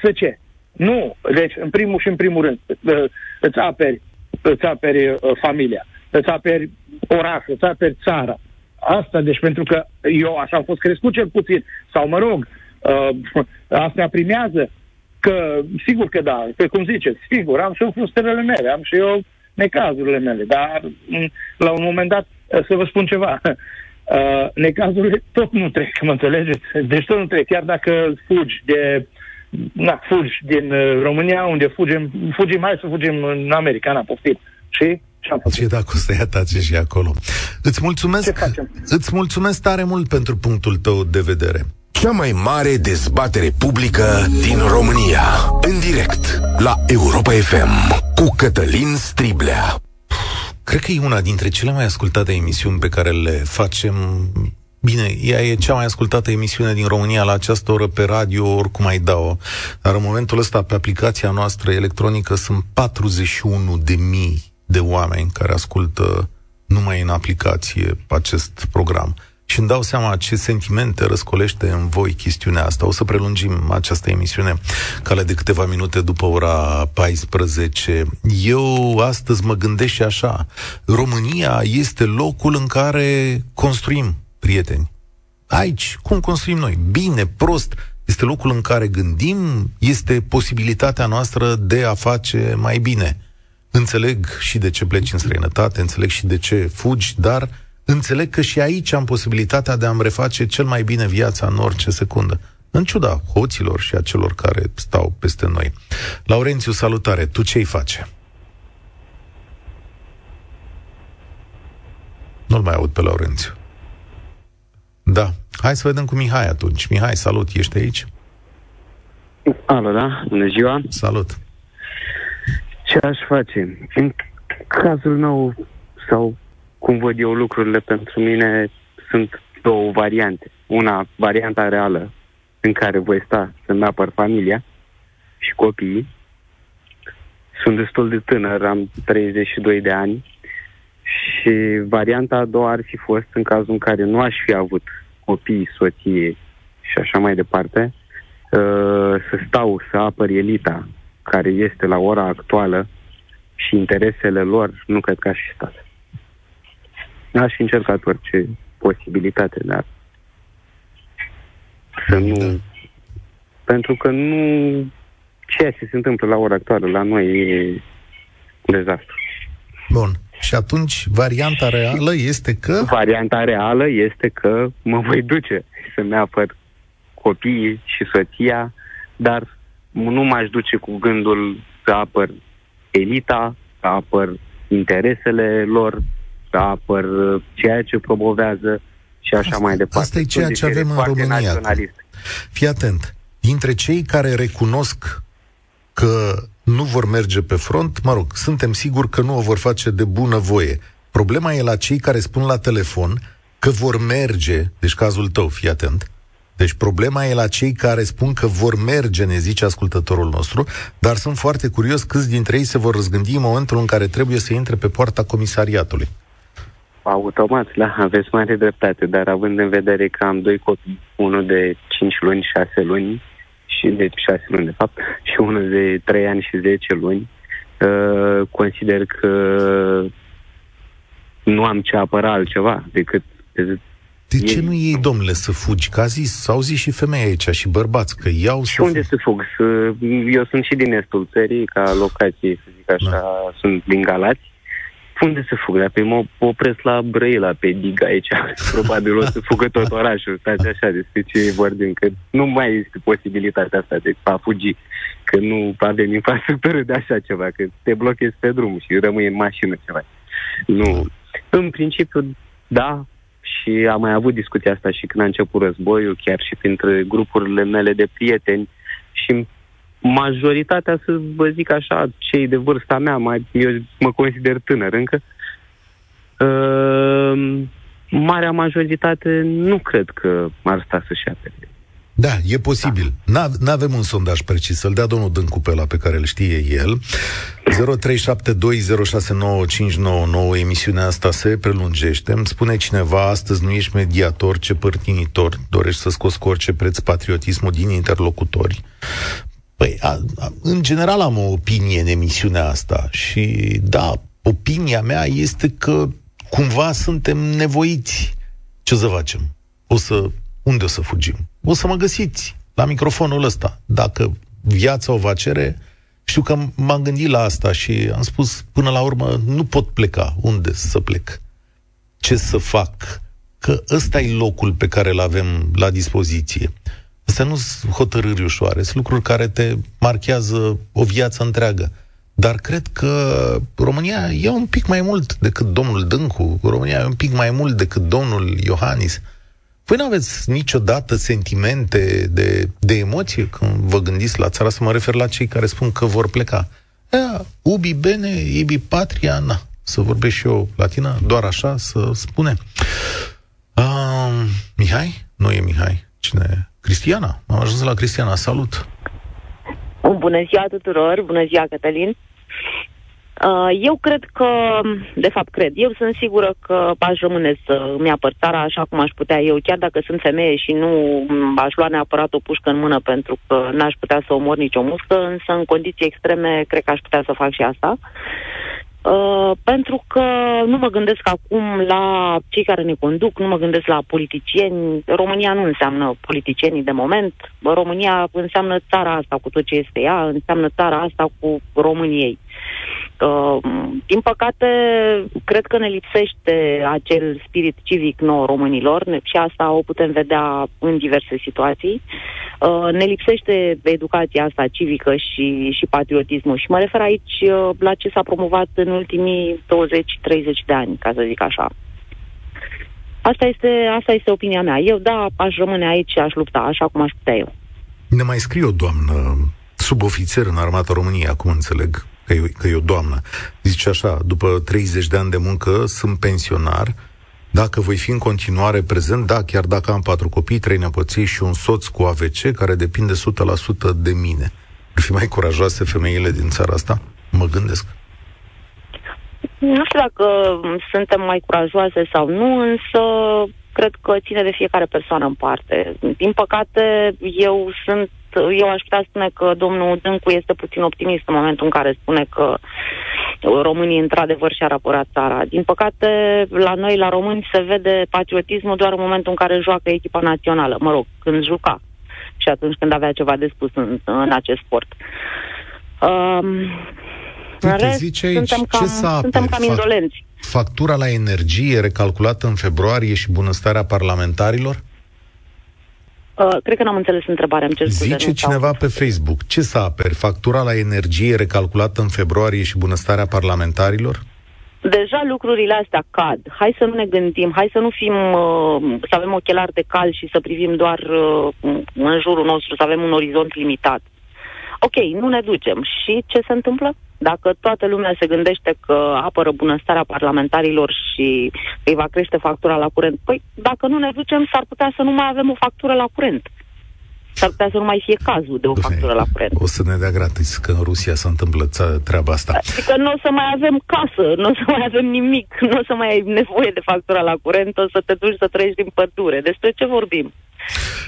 Să ce? Nu. Deci, în primul și în primul rând, îți aperi, îți aperi uh, familia, îți aperi orașul, îți aperi țara. Asta, deci, pentru că eu așa am fost crescut cel puțin, sau mă rog, uh, asta primează că, sigur că da, pe cum ziceți, sigur, am și eu frustrările mele, am și eu necazurile mele. Dar mm, la un moment dat, eh, să vă spun ceva, uh, necazurile tot nu trec, mă înțelegeți? Deci tot nu trec, chiar dacă fugi de na, fugi din uh, România, unde fugim, fugim, hai să fugim în America, na, poftim. Și ce-am făcut? Ce dacă o să ia tace și acolo. Îți mulțumesc, îți mulțumesc tare mult pentru punctul tău de vedere. Cea mai mare dezbatere publică din România. În direct la Europa FM cu Cătălin Striblea. Cred că e una dintre cele mai ascultate emisiuni pe care le facem Bine, ea e cea mai ascultată emisiune din România la această oră pe radio, oricum ai da-o. Dar în momentul ăsta, pe aplicația noastră electronică, sunt 41 de mii de oameni care ascultă numai în aplicație acest program și îmi dau seama ce sentimente răscolește în voi chestiunea asta. O să prelungim această emisiune cale de câteva minute după ora 14. Eu astăzi mă gândesc și așa. România este locul în care construim prieteni. Aici, cum construim noi? Bine, prost, este locul în care gândim, este posibilitatea noastră de a face mai bine. Înțeleg și de ce pleci în străinătate, înțeleg și de ce fugi, dar înțeleg că și aici am posibilitatea de a-mi reface cel mai bine viața în orice secundă. În ciuda hoților și a celor care stau peste noi. Laurențiu, salutare! Tu ce-i face? Nu-l mai aud pe Laurențiu. Da. Hai să vedem cu Mihai atunci. Mihai, salut, ești aici? Alo, da? Bună ziua! Salut! Ce aș face? În cazul meu, sau cum văd eu lucrurile pentru mine, sunt două variante. Una, varianta reală, în care voi sta să-mi apăr familia și copiii. Sunt destul de tânăr, am 32 de ani și varianta a doua ar fi fost în cazul în care nu aș fi avut copii, soție și așa mai departe, uh, să stau să apăr elita care este la ora actuală și interesele lor, nu cred că aș fi stat. Aș fi încercat orice posibilitate, dar să nu... Da. Pentru că nu... Ceea ce se întâmplă la ora actuală la noi e un dezastru. Bun. Și atunci varianta reală este că... Varianta reală este că mă voi duce să-mi apăr copiii și soția, dar nu m-aș duce cu gândul să apăr elita, să apăr interesele lor, să apăr ceea ce promovează și așa asta, mai departe. Asta e ceea ce avem în România. Fii atent. Dintre cei care recunosc că nu vor merge pe front, mă rog, suntem siguri că nu o vor face de bună voie. Problema e la cei care spun la telefon că vor merge, deci cazul tău, fii atent, deci problema e la cei care spun că vor merge, ne zice ascultătorul nostru, dar sunt foarte curios câți dintre ei se vor răzgândi în momentul în care trebuie să intre pe poarta comisariatului. Automat, da, aveți mare dreptate, dar având în vedere că am doi copii, unul de 5 luni, 6 luni, și de 6 luni de fapt, și unul de 3 ani și 10 luni, uh, consider că nu am ce apăra altceva decât de ce nu iei, domnule, să fugi? Că a zis, s-au zis și femei aici, și bărbați, că iau și să unde fug. să fug? Eu sunt și din estul țării, ca locație, să zic așa, da. sunt din Galați. Unde să fug? Dacă mă opresc la Brăila, pe Diga aici, probabil o să fugă tot orașul. Stați așa despre ce vorbim, că nu mai este posibilitatea asta de a fugi, că nu avem infrastructură de așa ceva, că te blochezi pe drum și rămâi în mașină ceva. Nu. În principiu, da, și am mai avut discuția asta și când a început războiul, chiar și printre grupurile mele de prieteni și majoritatea, să vă zic așa, cei de vârsta mea, mai, eu mă consider tânăr încă, uh, marea majoritate nu cred că ar sta să-și apere da, e posibil. Da. Nu avem un sondaj precis, să-l dea domnul Dâncu pe la pe care îl știe el. 0372069599, emisiunea asta se prelungește. Îmi spune cineva, astăzi nu ești mediator, ce părtinitor, dorești să scoți cu orice preț patriotismul din interlocutori. Păi, a, a, în general am o opinie în emisiunea asta și, da, opinia mea este că cumva suntem nevoiți. Ce să facem? O să unde o să fugim? O să mă găsiți la microfonul ăsta. Dacă viața o va cere, știu că m-am gândit la asta și am spus, până la urmă, nu pot pleca. Unde să plec? Ce să fac? Că ăsta e locul pe care îl avem la dispoziție. Astea nu sunt hotărâri ușoare, sunt lucruri care te marchează o viață întreagă. Dar cred că România e un pic mai mult decât domnul Dâncu, România e un pic mai mult decât domnul Iohannis. Voi nu aveți niciodată sentimente de, de emoție când vă gândiți la țara, să mă refer la cei care spun că vor pleca. Ea, ubi bene, ibi patria, na. Să vorbesc și eu latina, doar așa să spune. Uh, Mihai? Nu e Mihai. Cine? Cristiana. Am ajuns la Cristiana. Salut! Bună ziua tuturor! Bună ziua, Cătălin! Uh, eu cred că, de fapt cred, eu sunt sigură că aș rămâne să îmi apăr țara așa cum aș putea eu, chiar dacă sunt femeie și nu aș lua neapărat o pușcă în mână pentru că n-aș putea să omor nicio muscă, însă în condiții extreme cred că aș putea să fac și asta. Uh, pentru că nu mă gândesc acum la cei care ne conduc, nu mă gândesc la politicieni. România nu înseamnă politicienii de moment. România înseamnă țara asta cu tot ce este ea, înseamnă țara asta cu României. Uh, din păcate, cred că ne lipsește acel spirit civic nou românilor și asta o putem vedea în diverse situații. Uh, ne lipsește educația asta civică și, și patriotismul și mă refer aici uh, la ce s-a promovat în ultimii 20-30 de ani, ca să zic așa. Asta este, asta este opinia mea. Eu, da, aș rămâne aici și aș lupta, așa cum aș putea eu. Ne mai scrie o doamnă subofițer în Armata României, acum înțeleg, că e, că e o doamnă. Zice așa, după 30 de ani de muncă, sunt pensionar, dacă voi fi în continuare prezent, da, chiar dacă am patru copii, trei nepoții și un soț cu AVC, care depinde 100% de mine. Ar fi mai curajoase femeile din țara asta? Mă gândesc. Nu știu dacă suntem mai curajoase sau nu, însă cred că ține de fiecare persoană în parte. Din păcate, eu sunt eu aș putea spune că domnul Dâncu este puțin optimist în momentul în care spune că românii într-adevăr și-ar apăra țara. Din păcate, la noi, la români, se vede patriotismul doar în momentul în care joacă echipa națională. Mă rog, când juca și atunci când avea ceva de spus în, în acest sport. Um, în rest, zice aici, suntem cam, ce suntem cam indolenți. Factura la energie recalculată în februarie și bunăstarea parlamentarilor? Uh, cred că n-am înțeles întrebarea. Îmi cer Zice cineva pe Facebook, ce să aperi? Factura la energie recalculată în februarie și bunăstarea parlamentarilor? Deja lucrurile astea cad. Hai să nu ne gândim, hai să nu fim, uh, să avem ochelari de cal și să privim doar uh, în jurul nostru, să avem un orizont limitat. Ok, nu ne ducem. Și ce se întâmplă? Dacă toată lumea se gândește că apără bunăstarea parlamentarilor și îi va crește factura la curent, păi dacă nu ne ducem, s-ar putea să nu mai avem o factură la curent. S-ar putea să nu mai fie cazul de o factură la curent. O să ne dea gratis că în Rusia se întâmplă treaba asta. Adică nu o să mai avem casă, nu o să mai avem nimic, nu o să mai ai nevoie de factura la curent, o să te duci să trăiești din pădure. Despre ce vorbim?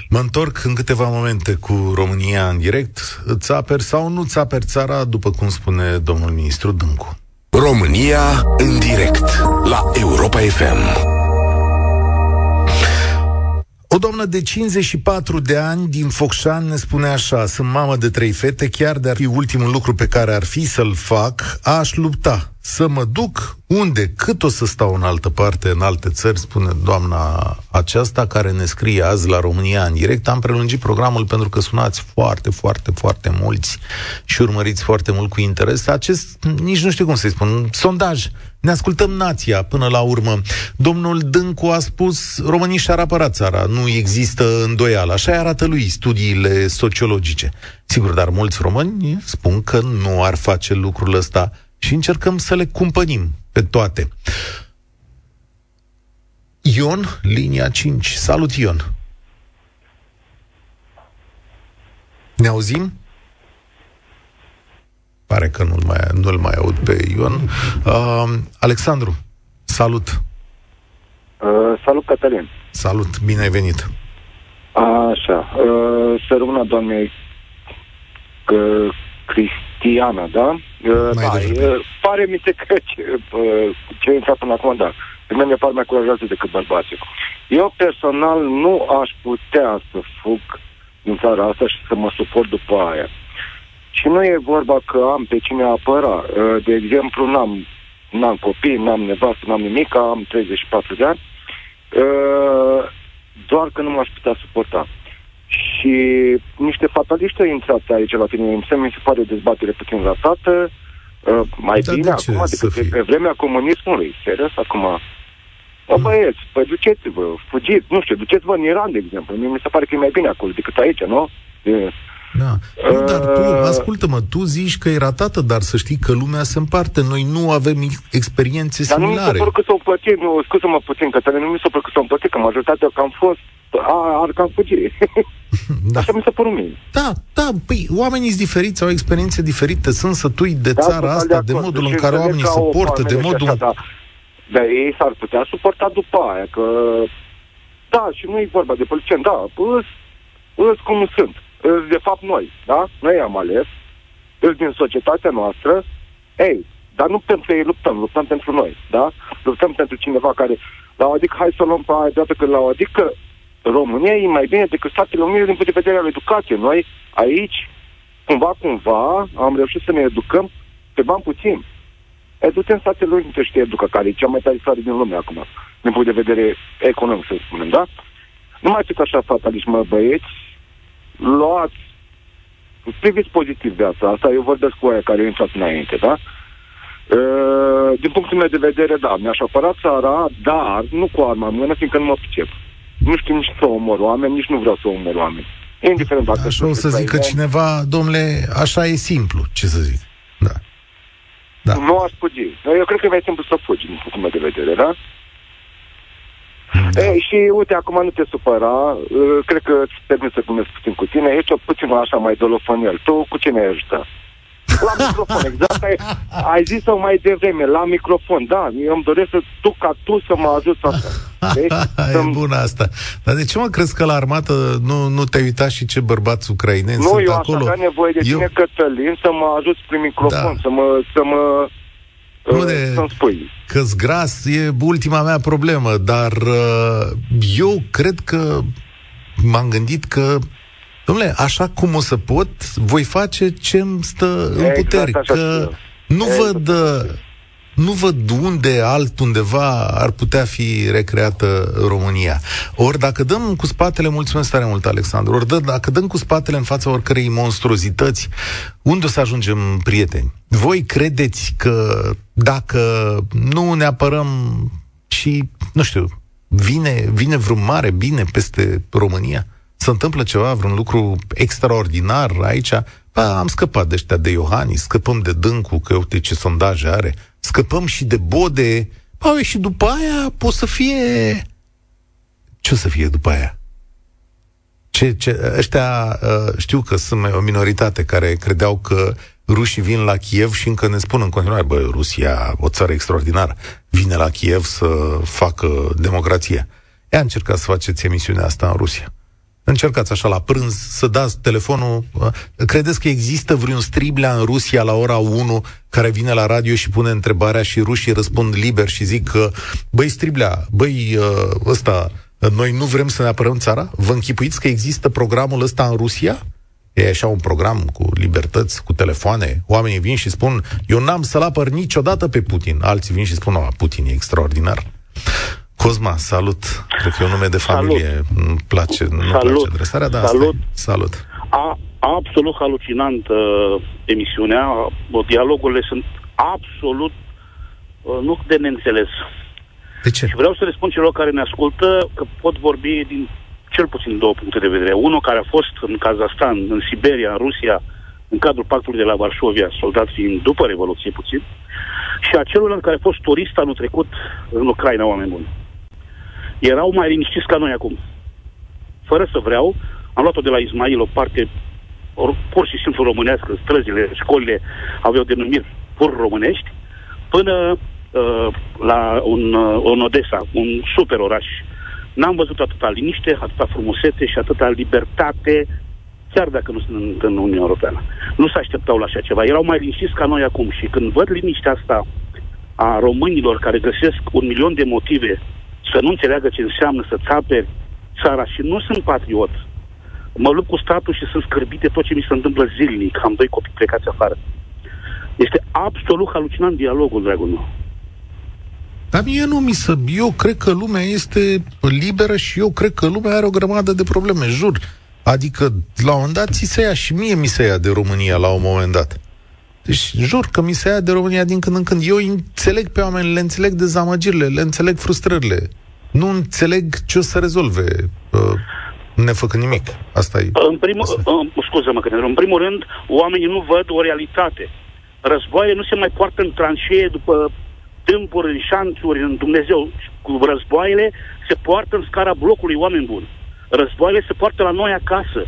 Mă întorc în câteva momente cu România în direct. Îți aperi sau nu ți aperi țara, după cum spune domnul ministru Dâncu. România în direct la Europa FM. O doamnă de 54 de ani din Focșan ne spune așa, sunt mamă de trei fete, chiar de ar fi ultimul lucru pe care ar fi să-l fac, aș lupta să mă duc unde, cât o să stau în altă parte, în alte țări, spune doamna aceasta care ne scrie azi la România în direct. Am prelungit programul pentru că sunați foarte, foarte, foarte mulți și urmăriți foarte mult cu interes. Acest, nici nu știu cum să-i spun, sondaj. Ne ascultăm nația până la urmă. Domnul Dâncu a spus, românii și-ar apăra țara, nu există îndoială. Așa arată lui studiile sociologice. Sigur, dar mulți români spun că nu ar face lucrul ăsta și încercăm să le cumpănim pe toate. Ion, linia 5. Salut, Ion! Ne auzim? Pare că nu-l mai, nu-l mai aud pe Ion. Uh, Alexandru, salut! Uh, salut, Cătălin! Salut, bine ai venit! Așa, uh, să rămână doamnei că Cristiana, da? Uh, da, uh, pare mi se că ce, uh, ce a intrat până acum, da. Pe mine mi pare mai curajoasă decât bărbații. Eu personal nu aș putea să fug din țara asta și să mă suport după aia. Și nu e vorba că am pe cine apăra. Uh, de exemplu, n-am, n-am copii, n-am nevastă, n-am nimic, am 34 de ani. Uh, doar că nu m-aș putea suporta. Și niște fataliști au intrat aici la tine. Mi se pare o dezbatere puțin ratată. Uh, mai da, bine de acum decât pe, pe vremea comunismului. Serios, acum. Bă, hmm. băieți, păi duceți-vă, fugiți, nu știu, duceți-vă în Iran, de exemplu. Mie mi se pare că e mai bine acolo decât aici, nu? E, da. Nu, dar tu, uh, ascultă-mă, tu zici că e ratată, dar să știi că lumea se împarte. Noi nu avem experiențe similare. Dar nu mi s-a părut că s-au împărțit, nu, scuză-mă puțin, că nu mi s-a părut că s-au împărțit, că majoritatea că am fost, a, ar cam fugi. Da. Așa mi s-a părut mie. Da, da, păi oamenii sunt diferiți, au experiențe diferite, sunt sătui de da, țara asta, de, de modul deci în care oamenii se portă, de modul... Așa, da. Dar ei s-ar putea suporta după aia, că... Da, și nu e vorba de politicieni, da, îs, îs cum sunt de fapt noi, da? Noi am ales, îs din societatea noastră, ei, dar nu pentru ei luptăm, luptăm pentru noi, da? Luptăm pentru cineva care, la o adică, hai să luăm pe aia dată că la o adică România e mai bine decât Statele Unite din punct de vedere al educației. Noi aici, cumva, cumva, am reușit să ne educăm pe bani puțin. Educăm în Statele Unite și te educă, care e cea mai tare țară din lume acum, din punct de vedere economic, să spunem, da? Nu mai fiți așa fataliști, mă, băieți, luați, priviți pozitiv viața asta, eu vorbesc cu aia care au intrat înainte, da? Uh, din punctul meu de vedere, da, mi-aș apăra țara, dar nu cu arma mână, fiindcă nu mă pricep. Nu știu nici să omor oameni, nici nu vreau să omor oameni. Indiferent dacă... Așa o să zică cineva, domnule, așa e simplu, ce să zic. Da. da. Nu aș fugi. Eu cred că e mai simplu să fugi, din punctul meu de vedere, da? Da. E, și uite, acum nu te supăra, cred că îți permit să glumesc puțin cu tine, ești o puțin așa mai dolofoniel. Tu cu cine ai ajutat? La microfon, exact. Ai, ai zis-o mai devreme, la microfon. Da, eu îmi doresc să tu ca tu să mă ajut asta. Deci, e bună asta. Dar de ce mă crezi că la armată nu, nu te-ai uitat și ce bărbați ucraineni nu, sunt eu acolo? aș avea nevoie de eu... tine, Cătălin, să mă ajut prin microfon, Da. să mă, să mă Nu uh, de- să-mi spui. că gras e ultima mea problemă, dar uh, eu cred că m-am gândit că Domnule, așa cum o să pot, voi face ce îmi stă în Exact puteri. așa Că știu. nu Exact văd uh, nu văd unde altundeva ar putea fi recreată România. Ori dacă dăm cu spatele, mulțumesc tare mult, Alexandru, ori dă, dacă dăm cu spatele în fața oricărei monstruozități, unde o să ajungem, prieteni? Voi credeți că dacă nu ne apărăm și, nu știu, vine, vine vreun mare bine peste România? Se întâmplă ceva, vreun lucru extraordinar aici? Ba, am scăpat de ăștia de Iohannis, scăpăm de Dâncu, că uite ce sondaje are, scăpăm și de Bode, ba, și după aia pot să fie... Ce o să fie după aia? Ce, ce, ăștia uh, știu că sunt mai o minoritate care credeau că rușii vin la Kiev și încă ne spun în continuare, bă, Rusia, o țară extraordinară, vine la Kiev să facă democrație. Ea încercat să faceți emisiunea asta în Rusia. Încercați așa la prânz să dați telefonul. uh, Credeți că există vreun striblea în Rusia la ora 1 care vine la radio și pune întrebarea și rușii răspund liber și zic că, băi striblea, băi uh, ăsta, noi nu vrem să ne apărăm țara? Vă închipuiți că există programul ăsta în Rusia? E așa un program cu libertăți, cu telefoane. Oamenii vin și spun, eu n-am să-l apăr niciodată pe Putin. Alții vin și spun, "O, Putin e extraordinar. Cosma, salut. Cred că e un nume de familie. Nu place, nu Salut. place adresarea, da, Salut. Asta e. Salut. A, absolut halucinant uh, emisiunea. Uh, Dialogurile sunt absolut uh, nu de neînțeles. De ce? Și vreau să răspund celor care ne ascultă că pot vorbi din cel puțin două puncte de vedere. Unul care a fost în Kazahstan, în Siberia, în Rusia, în cadrul pactului de la Varșovia, soldat fiind după Revoluție puțin, și a celuilalt care a fost turist anul trecut în Ucraina, oameni buni. Erau mai liniștiți ca noi acum. Fără să vreau, am luat-o de la Ismail, o parte or- pur și simplu românească, străzile, școlile aveau denumiri pur românești, până uh, la un, uh, un Odessa, un super oraș. N-am văzut atâta liniște, atâta frumusețe și atâta libertate, chiar dacă nu sunt în, în Uniunea Europeană. Nu se așteptau la așa ceva. Erau mai liniștiți ca noi acum și când văd liniștea asta a românilor care găsesc un milion de motive să nu înțeleagă ce înseamnă să-ți aperi țara și nu sunt patriot, mă lupt cu statul și sunt scârbit de tot ce mi se întâmplă zilnic. Am doi copii plecați afară. Este absolut halucinant dialogul, dragul meu. Dar mie nu mi se... Eu cred că lumea este liberă și eu cred că lumea are o grămadă de probleme, jur. Adică, la un moment dat, ți se ia și mie mi se ia de România la un moment dat. Deci, jur că mi se ia de România din când în când. Eu înțeleg pe oameni, le înțeleg dezamăgirile, le înțeleg frustrările. Nu înțeleg ce o să rezolve uh, nefăcând nimic. Asta e... În primul, uh, scuză-mă, că în primul rând, oamenii nu văd o realitate. Războaiele nu se mai poartă în tranșee după tâmpuri, în șanțuri, în Dumnezeu. Cu războaiele se poartă în scara blocului, oameni buni. Războaiele se poartă la noi acasă.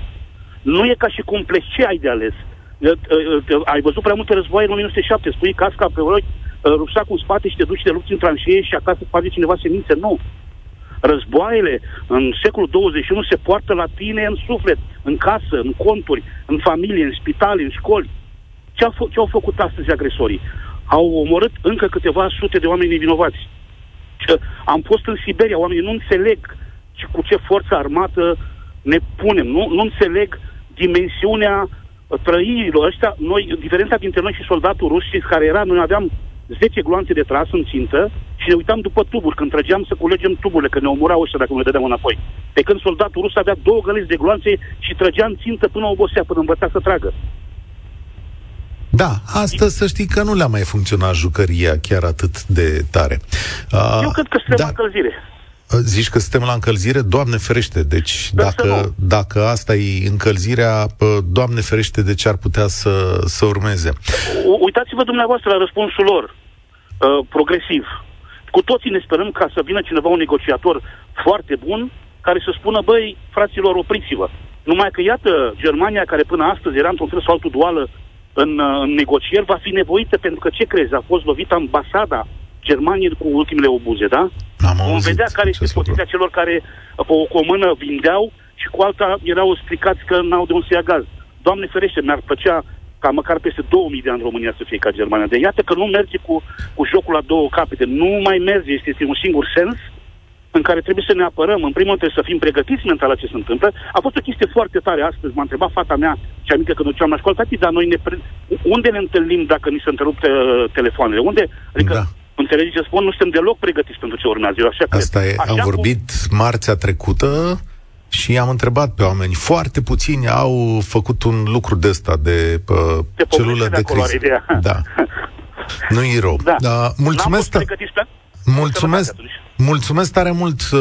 Nu e ca și cum pleci, ce ai de ales? Uh, uh, uh, Ai văzut prea multe războaie în 1907, spui casca pe ochi, uh, rucsacul în spate și te duci și te lupți în tranșee și acasă face cineva semințe. Nu. Războaiele în secolul 21 se poartă la tine în suflet, în casă, în conturi, în familie, în spitale, în școli. Ce au, fă- ce au făcut astăzi agresorii? Au omorât încă câteva sute de oameni nevinovați. Și am fost în Siberia, oamenii nu înțeleg și cu ce forță armată ne punem. Nu, nu înțeleg dimensiunea uh, trăirilor ăștia. Noi, diferența dintre noi și soldatul rus, știți care era, noi aveam 10 gloanțe de tras în țintă și ne uitam după tuburi. Când trăgeam să culegem tuburile, că ne omorau ăștia dacă nu le dădeam înapoi. Pe când soldatul rus avea două găleți de gloanțe și trăgea în țintă până obosea, până învăța să tragă. Da, astăzi să știi că nu le-a mai funcționat jucăria chiar atât de tare. Uh, Eu cred că suntem da. în încălzire. Zici că suntem la încălzire? Doamne ferește! Deci Sper să dacă, nu. dacă asta e încălzirea, pă, Doamne ferește de ce ar putea să, să urmeze. U- Uitați-vă dumneavoastră la răspunsul lor, uh, progresiv. Cu toții ne sperăm ca să vină cineva, un negociator foarte bun, care să spună, băi, fraților, opriți-vă. Numai că, iată, Germania, care până astăzi era într-un fel sau altul duală, în, uh, în negocieri va fi nevoită, pentru că ce crezi? A fost lovită ambasada Germaniei cu ultimele obuze, da? Am Vom auzit vedea care este acest lucru. poziția celor care uh, cu o, cu o mână vindeau și cu alta erau stricați că n-au de un să ia gaz. Doamne ferește, mi-ar plăcea ca măcar peste 2000 de ani România să fie ca Germania. De iată că nu merge cu, cu jocul la două capete. Nu mai merge, este, este un singur sens în care trebuie să ne apărăm. În primul rând trebuie să fim pregătiți mental la ce se întâmplă. A fost o chestie foarte tare astăzi. M-a întrebat fata mea, cea mică când duceam la școală, tati, dar noi ne pre... unde ne întâlnim dacă ni se întrerup te- telefoanele? Unde? Adică, Da. Înțelegi ce spun? Nu suntem deloc pregătiți pentru ce urmează. Eu așa Asta cred. e, Așa am cum- vorbit marțea trecută și am întrebat pe oameni. Foarte puțini au făcut un lucru de ăsta, de uh, Te celulă povestește de de acolo, are criză. ideea. Da. Nu e rău. Da. Da. N-am Mulțumesc, fost pregătiți pe... mulțumesc, mulțumesc tare mult, uh,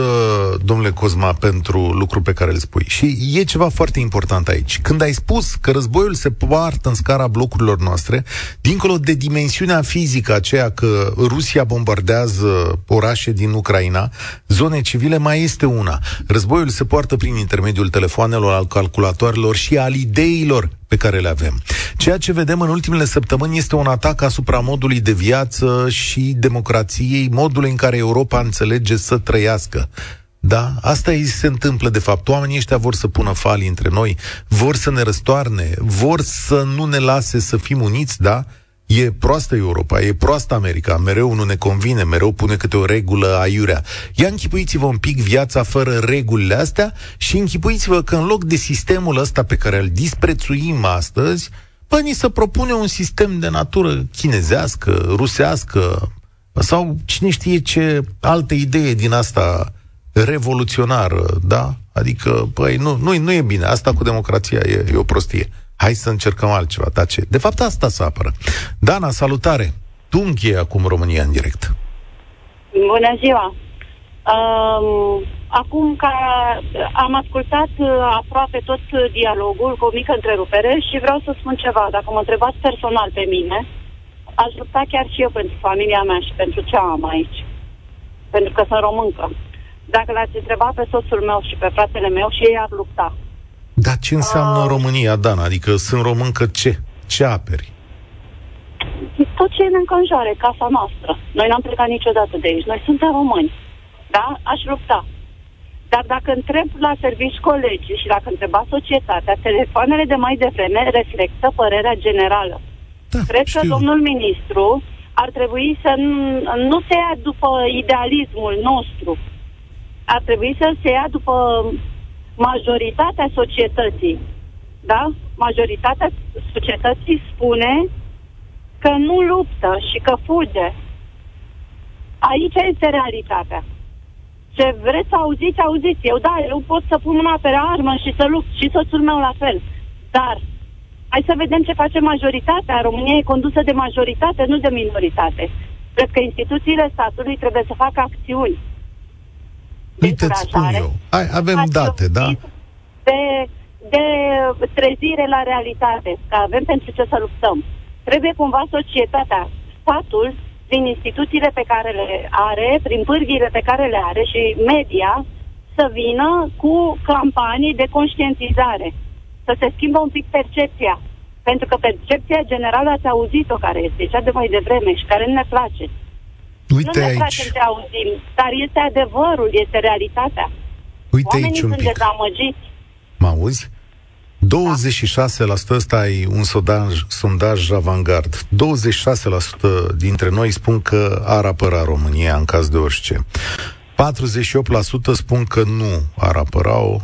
domnule Cosma, pentru lucrul pe care îl spui. Și e ceva foarte important aici. Când ai spus că războiul se poartă în scara blocurilor noastre, dincolo de dimensiunea fizică, aceea că Rusia bombardează orașe din Ucraina, zone civile mai este una. Războiul se poartă prin intermediul telefoanelor, al calculatoarelor și al ideilor pe care le avem. Ceea ce vedem în ultimele săptămâni este un atac asupra modului de viață și democrației, modului în care Europa înțelege să trăiască. Da, asta ei se întâmplă de fapt. Oamenii ăștia vor să pună falii între noi, vor să ne răstoarne, vor să nu ne lase să fim uniți, da? E proastă Europa, e proastă America, mereu nu ne convine, mereu pune câte o regulă aiurea. Ia închipuiți-vă un pic viața fără regulile astea și închipuiți-vă că în loc de sistemul ăsta pe care îl disprețuim astăzi, păi ni se propune un sistem de natură chinezească, rusească, sau cine știe ce altă idee din asta revoluționară, da? Adică, păi, nu, nu, nu e bine. Asta cu democrația e, e o prostie. Hai să încercăm altceva. Dar ce? De fapt, asta se apără. Dana, salutare! Tu încheie acum România în direct. Bună ziua! Um, acum că am ascultat uh, aproape tot uh, dialogul cu o mică întrerupere și vreau să spun ceva. Dacă mă întrebați personal pe mine, aș lupta chiar și eu pentru familia mea și pentru ce am aici. Pentru că sunt româncă. Dacă l-ați întrebat pe soțul meu și pe fratele meu și ei ar lupta. Dar ce înseamnă România, Dana? Adică sunt româncă ce? Ce aperi? Tot ce e în înconjoare, casa noastră. Noi n-am plecat niciodată de aici. Noi suntem români. Da? Aș lupta. Dar dacă întreb la servici colegii și dacă întreba societatea, telefoanele de mai devreme reflectă părerea generală. Da, Cred că știu. domnul ministru ar trebui să nu, nu se ia după idealismul nostru. Ar trebui să se ia după majoritatea societății. Da? Majoritatea societății spune că nu luptă și că fuge. Aici este realitatea. Ce vreți să auziți, auziți. Eu da, eu pot să pun mâna pe armă și să lupt și soțul meu la fel. Dar hai să vedem ce face majoritatea. România e condusă de majoritate, nu de minoritate. Cred că instituțiile statului trebuie să facă acțiuni Uite, îți spun eu. Hai, avem Ați date, da? de, de trezire la realitate, că avem pentru ce să luptăm. Trebuie cumva societatea, statul, prin instituțiile pe care le are, prin pârghile pe care le are și media, să vină cu campanii de conștientizare, să se schimbă un pic percepția. Pentru că percepția generală ați auzit-o care este, cea de mai devreme și care nu ne place. Uite nu ne aici. place ce auzim, dar este adevărul, este realitatea. Uite Oamenii aici un sunt pic. dezamăgiți. Mă auzi? 26% ăsta e un sondaj, sondaj avangard. 26% dintre noi spun că ar apăra România în caz de orice. 48% spun că nu ar apăra-o, 20%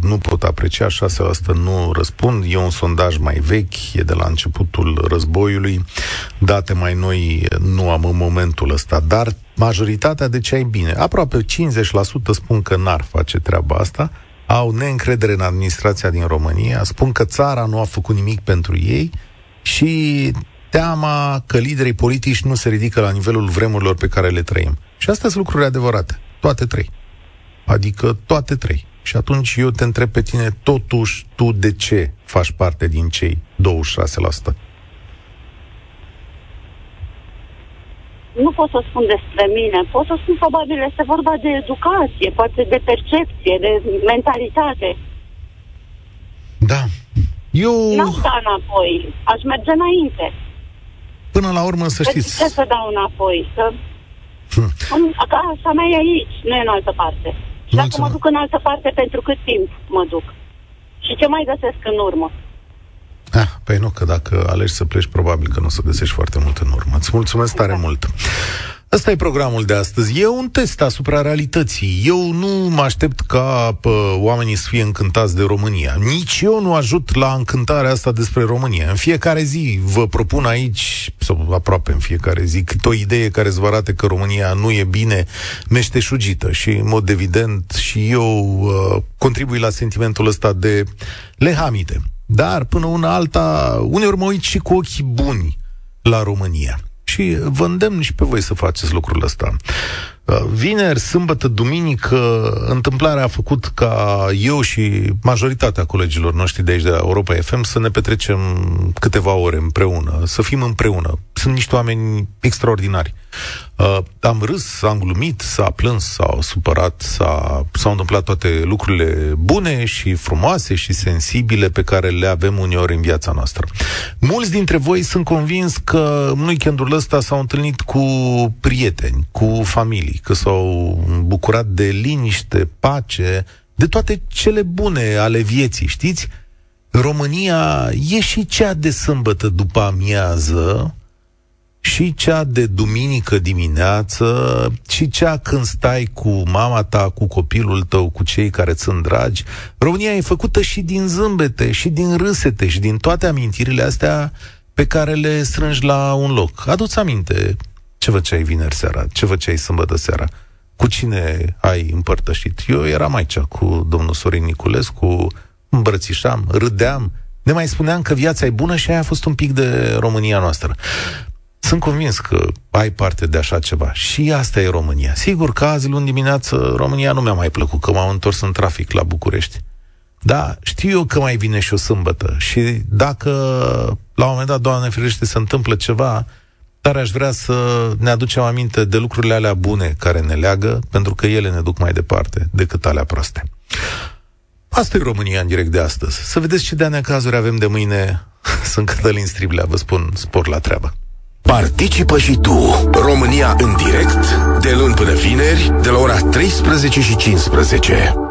nu pot aprecia, 6% nu răspund. E un sondaj mai vechi, e de la începutul războiului. Date mai noi nu am în momentul ăsta, dar majoritatea de ce ai bine. Aproape 50% spun că n-ar face treaba asta, au neîncredere în administrația din România, spun că țara nu a făcut nimic pentru ei și teama că liderii politici nu se ridică la nivelul vremurilor pe care le trăim. Și astea sunt lucruri adevărate. Toate trei. Adică toate trei. Și atunci eu te întreb pe tine, totuși, tu de ce faci parte din cei 26%? Nu pot să spun despre mine, pot să spun probabil este vorba de educație, poate de percepție, de mentalitate. Da. Eu... N-aș da înapoi. Aș merge înainte. Până la urmă, să Deci știți... ce să dau înapoi? Să... Hm. Am- Casa mea e aici, nu e în altă parte. Și dacă mă Mulțumesc. duc în altă parte, pentru cât timp mă duc? Și ce mai găsesc în urmă? Ah, păi nu, că dacă alegi să pleci, probabil că nu o să găsești foarte mult în urmă. Îți mulțumesc tare mult. Ăsta e programul de astăzi. E un test asupra realității. Eu nu mă aștept ca pă, oamenii să fie încântați de România. Nici eu nu ajut la încântarea asta despre România. În fiecare zi vă propun aici, sau aproape în fiecare zi, câte o idee care să vă arate că România nu e bine meșteșugită și, în mod evident, și eu uh, contribui la sentimentul ăsta de lehamite. Dar, până una alta, uneori mă uit și cu ochii buni la România. Și vă îndemn și pe voi să faceți lucrul ăsta. Uh, Vineri, sâmbătă, duminică, întâmplarea a făcut ca eu și majoritatea colegilor noștri de aici de la Europa FM să ne petrecem câteva ore împreună, să fim împreună. Sunt niște oameni extraordinari. Uh, am râs, am glumit, s-a plâns, s-au supărat, s-a, s-au întâmplat toate lucrurile bune și frumoase și sensibile pe care le avem uneori în viața noastră. Mulți dintre voi sunt convins că în weekendul ăsta s-au întâlnit cu prieteni, cu familii, că s-au bucurat de liniște, pace, de toate cele bune ale vieții, știți? România e și cea de sâmbătă după amiază, și cea de duminică dimineață, și cea când stai cu mama ta, cu copilul tău, cu cei care ți sunt dragi. România e făcută și din zâmbete, și din râsete, și din toate amintirile astea pe care le strângi la un loc. Adu-ți aminte ce făceai vineri seara, ce făceai sâmbătă seara, cu cine ai împărtășit. Eu eram aici cu domnul Sorin Niculescu, îmbrățișam, râdeam, ne mai spuneam că viața e bună și aia a fost un pic de România noastră. Sunt convins că ai parte de așa ceva. Și asta e România. Sigur că azi, luni dimineață, România nu mi-a mai plăcut, că m-am întors în trafic la București. Da, știu eu că mai vine și o sâmbătă. Și dacă la un moment dat, Doamne ferește, se întâmplă ceva, dar aș vrea să ne aducem aminte de lucrurile alea bune care ne leagă, pentru că ele ne duc mai departe decât alea proaste. Asta e România în direct de astăzi. Să vedeți ce de cazuri avem de mâine. Sunt Cătălin Striblea, vă spun spor la treabă. Participă și tu, România în direct, de luni până vineri, de la ora 13 și 15.